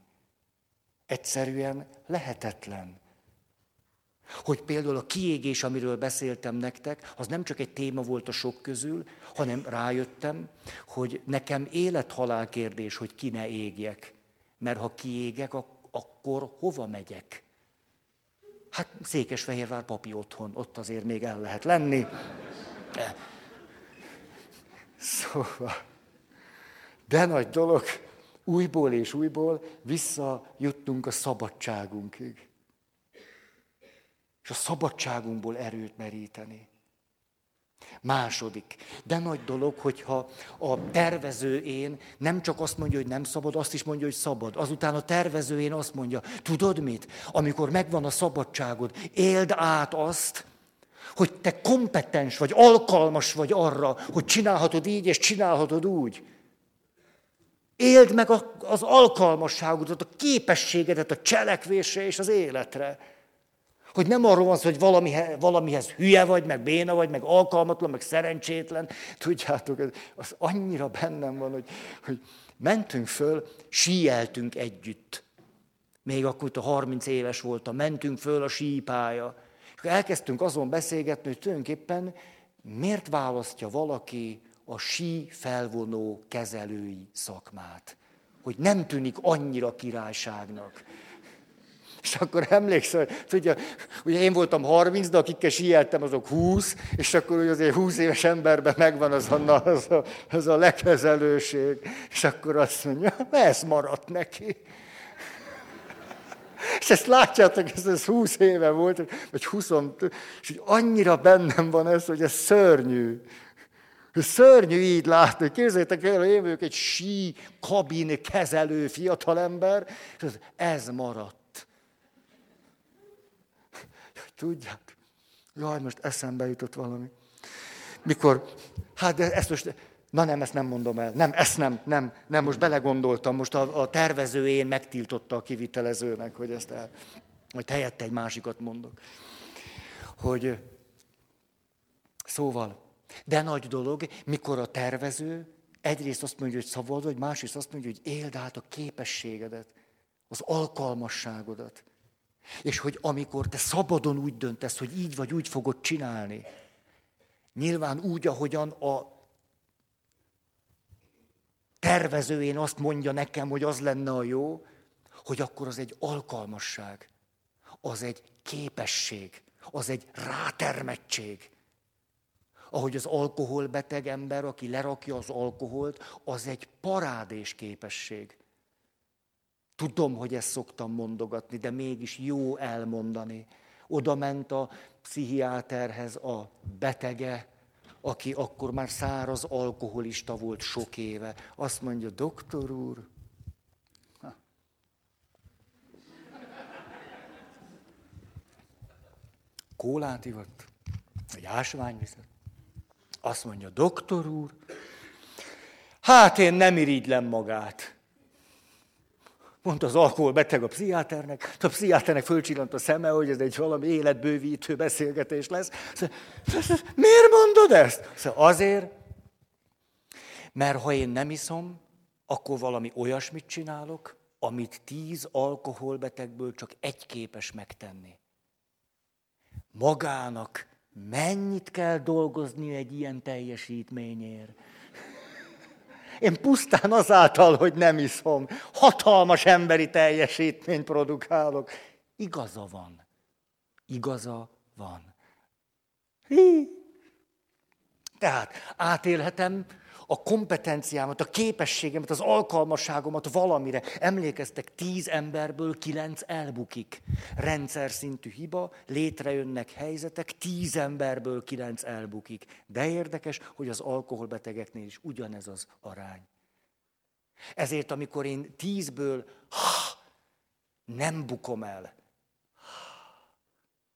Egyszerűen lehetetlen. Hogy például a kiégés, amiről beszéltem nektek, az nem csak egy téma volt a sok közül, hanem rájöttem, hogy nekem élet-halál kérdés, hogy ki ne égjek. Mert ha kiégek, akkor hova megyek? Hát Székesfehérvár papi otthon, ott azért még el lehet lenni. Szóval, de nagy dolog, újból és újból visszajutnunk a szabadságunkig. És a szabadságunkból erőt meríteni. Második. De nagy dolog, hogyha a tervező én nem csak azt mondja, hogy nem szabad, azt is mondja, hogy szabad. Azután a tervező én azt mondja, tudod mit? Amikor megvan a szabadságod, éld át azt, hogy te kompetens vagy, alkalmas vagy arra, hogy csinálhatod így és csinálhatod úgy. Éld meg az alkalmasságodat, a képességedet a cselekvésre és az életre. Hogy nem arról van szó, hogy valami, valamihez hülye vagy, meg béna vagy, meg alkalmatlan, meg szerencsétlen. Tudjátok, ez, az annyira bennem van, hogy, hogy mentünk föl, síeltünk együtt. Még akkor a 30 éves voltam, mentünk föl a sípája. És elkezdtünk azon beszélgetni, hogy tulajdonképpen miért választja valaki a sí felvonó kezelői szakmát. Hogy nem tűnik annyira királyságnak. És akkor emlékszel, tudja, ugye én voltam 30, de akikkel síeltem, azok 20, és akkor ugye azért 20 éves emberben megvan az a, az a, az a lekezelőség, és akkor azt mondja, ez maradt neki. És ezt látjátok, ez, ez 20 éve volt, vagy 20, és hogy annyira bennem van ez, hogy ez szörnyű. Szörnyű így látni. Képzeljétek el, én vagyok egy sí kabin kezelő fiatalember, és ez, ez maradt. Tudják? Jaj, most eszembe jutott valami. Mikor, hát de ezt most, na nem, ezt nem mondom el. Nem, ezt nem, nem, nem, most belegondoltam. Most a, a tervezőjén megtiltotta a kivitelezőnek, hogy ezt el, majd helyette egy másikat mondok. Hogy, szóval, de nagy dolog, mikor a tervező egyrészt azt mondja, hogy szabad vagy, másrészt azt mondja, hogy éld át a képességedet, az alkalmasságodat. És hogy amikor te szabadon úgy döntesz, hogy így vagy úgy fogod csinálni, nyilván úgy, ahogyan a tervezőjén azt mondja nekem, hogy az lenne a jó, hogy akkor az egy alkalmasság, az egy képesség, az egy rátermettség. Ahogy az alkoholbeteg ember, aki lerakja az alkoholt, az egy parádés képesség. Tudom, hogy ezt szoktam mondogatni, de mégis jó elmondani. Oda ment a pszichiáterhez a betege, aki akkor már száraz alkoholista volt sok éve. Azt mondja, doktor úr, kólát ivott, vagy ásványvizet. Azt mondja, doktor úr, hát én nem irigylem magát. Mondta az alkoholbeteg a pszichiáternek, a pszichiáternek fölcsillant a szeme, hogy ez egy valami életbővítő beszélgetés lesz. Miért mondod ezt? Szóval azért, mert ha én nem iszom, akkor valami olyasmit csinálok, amit tíz alkoholbetegből csak egy képes megtenni. Magának mennyit kell dolgozni egy ilyen teljesítményért? Én pusztán azáltal, hogy nem iszom, hatalmas emberi teljesítményt produkálok. Igaza van. Igaza van. Hí. Tehát átélhetem a kompetenciámat, a képességemet, az alkalmasságomat valamire. Emlékeztek, tíz emberből kilenc elbukik. Rendszer szintű hiba, létrejönnek helyzetek, tíz emberből kilenc elbukik. De érdekes, hogy az alkoholbetegeknél is ugyanez az arány. Ezért, amikor én tízből ha, nem bukom el,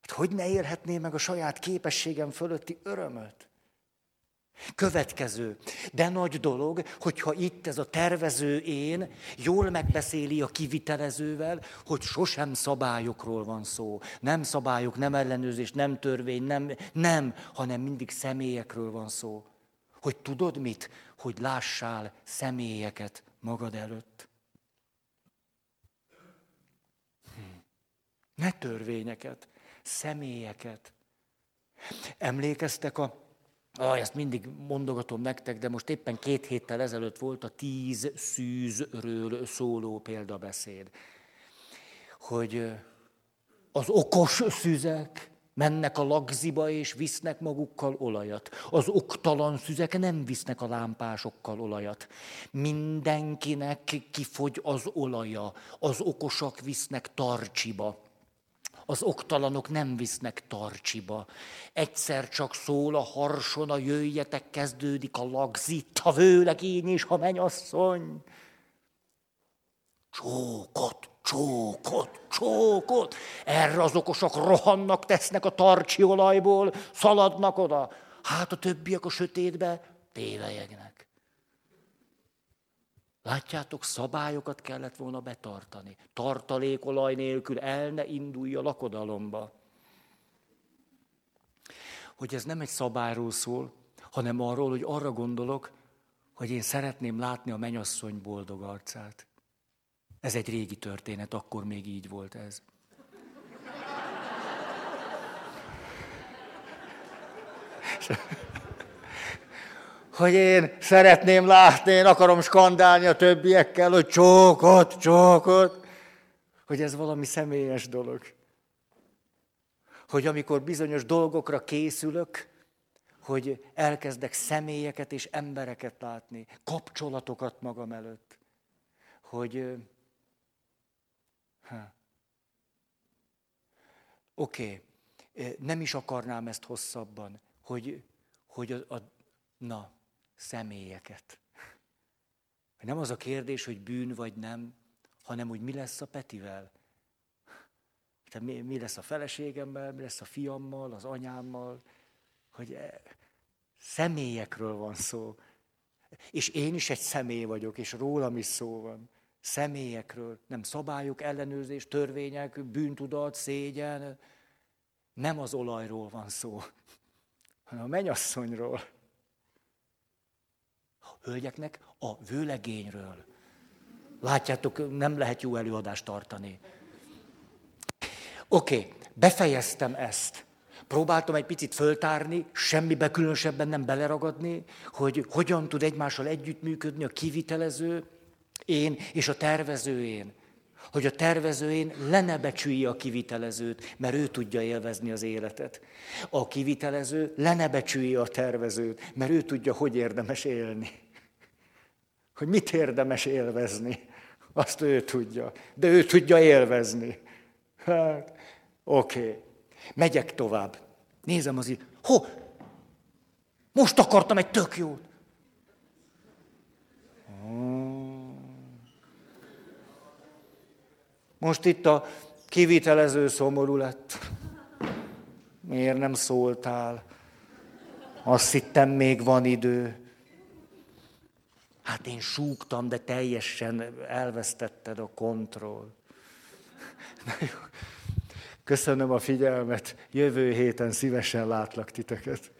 hát hogy ne élhetném meg a saját képességem fölötti örömöt? Következő, de nagy dolog, hogyha itt ez a tervező én jól megbeszéli a kivitelezővel, hogy sosem szabályokról van szó. Nem szabályok, nem ellenőrzés, nem törvény, nem, nem, hanem mindig személyekről van szó. Hogy tudod mit? Hogy lássál személyeket magad előtt. Hm. Ne törvényeket, személyeket. Emlékeztek a Ah, ezt mindig mondogatom nektek, de most éppen két héttel ezelőtt volt a tíz szűzről szóló példabeszéd. Hogy az okos szüzek mennek a lagziba és visznek magukkal olajat. Az oktalan szüzek nem visznek a lámpásokkal olajat. Mindenkinek kifogy az olaja. Az okosak visznek tarcsiba az oktalanok nem visznek tarcsiba. Egyszer csak szól a harsona, jöjjetek, kezdődik a lagzit, ha vőleg én is, ha menyasszony. Csókot, csókot, csókot. Erre az okosak rohannak, tesznek a tarcsi olajból, szaladnak oda. Hát a többiek a sötétbe tévejegnek. Látjátok, szabályokat kellett volna betartani. Tartalékolaj nélkül el ne indulj a lakodalomba. Hogy ez nem egy szabályról szól, hanem arról, hogy arra gondolok, hogy én szeretném látni a menyasszony boldog arcát. Ez egy régi történet, akkor még így volt ez. Hogy én szeretném látni, én akarom skandálni a többiekkel, hogy csókot, csókot, hogy ez valami személyes dolog. Hogy amikor bizonyos dolgokra készülök, hogy elkezdek személyeket és embereket látni, kapcsolatokat magam előtt. Hogy oké, okay, nem is akarnám ezt hosszabban, hogy, hogy a, a na, személyeket. Nem az a kérdés, hogy bűn vagy nem, hanem hogy mi lesz a Petivel. Tehát mi, mi lesz a feleségemmel, mi lesz a fiammal, az anyámmal, hogy e, személyekről van szó. És én is egy személy vagyok, és rólam is szó van. Személyekről, nem szabályok, ellenőrzés, törvények, bűntudat, szégyen. Nem az olajról van szó, hanem a menyasszonyról hölgyeknek a vőlegényről. Látjátok, nem lehet jó előadást tartani. Oké, okay, befejeztem ezt. Próbáltam egy picit föltárni, semmibe különösebben nem beleragadni, hogy hogyan tud egymással együttműködni a kivitelező én és a tervező én. Hogy a tervező én lenebecsülje a kivitelezőt, mert ő tudja élvezni az életet. A kivitelező lenebecsülje a tervezőt, mert ő tudja, hogy érdemes élni hogy mit érdemes élvezni. Azt ő tudja. De ő tudja élvezni. Hát, oké. Megyek tovább. Nézem az Ho! Most akartam egy tök jót. Most itt a kivitelező szomorú lett. Miért nem szóltál? Azt hittem, még van idő. Hát én súgtam, de teljesen elvesztetted a kontroll. Na jó. Köszönöm a figyelmet, jövő héten szívesen látlak titeket.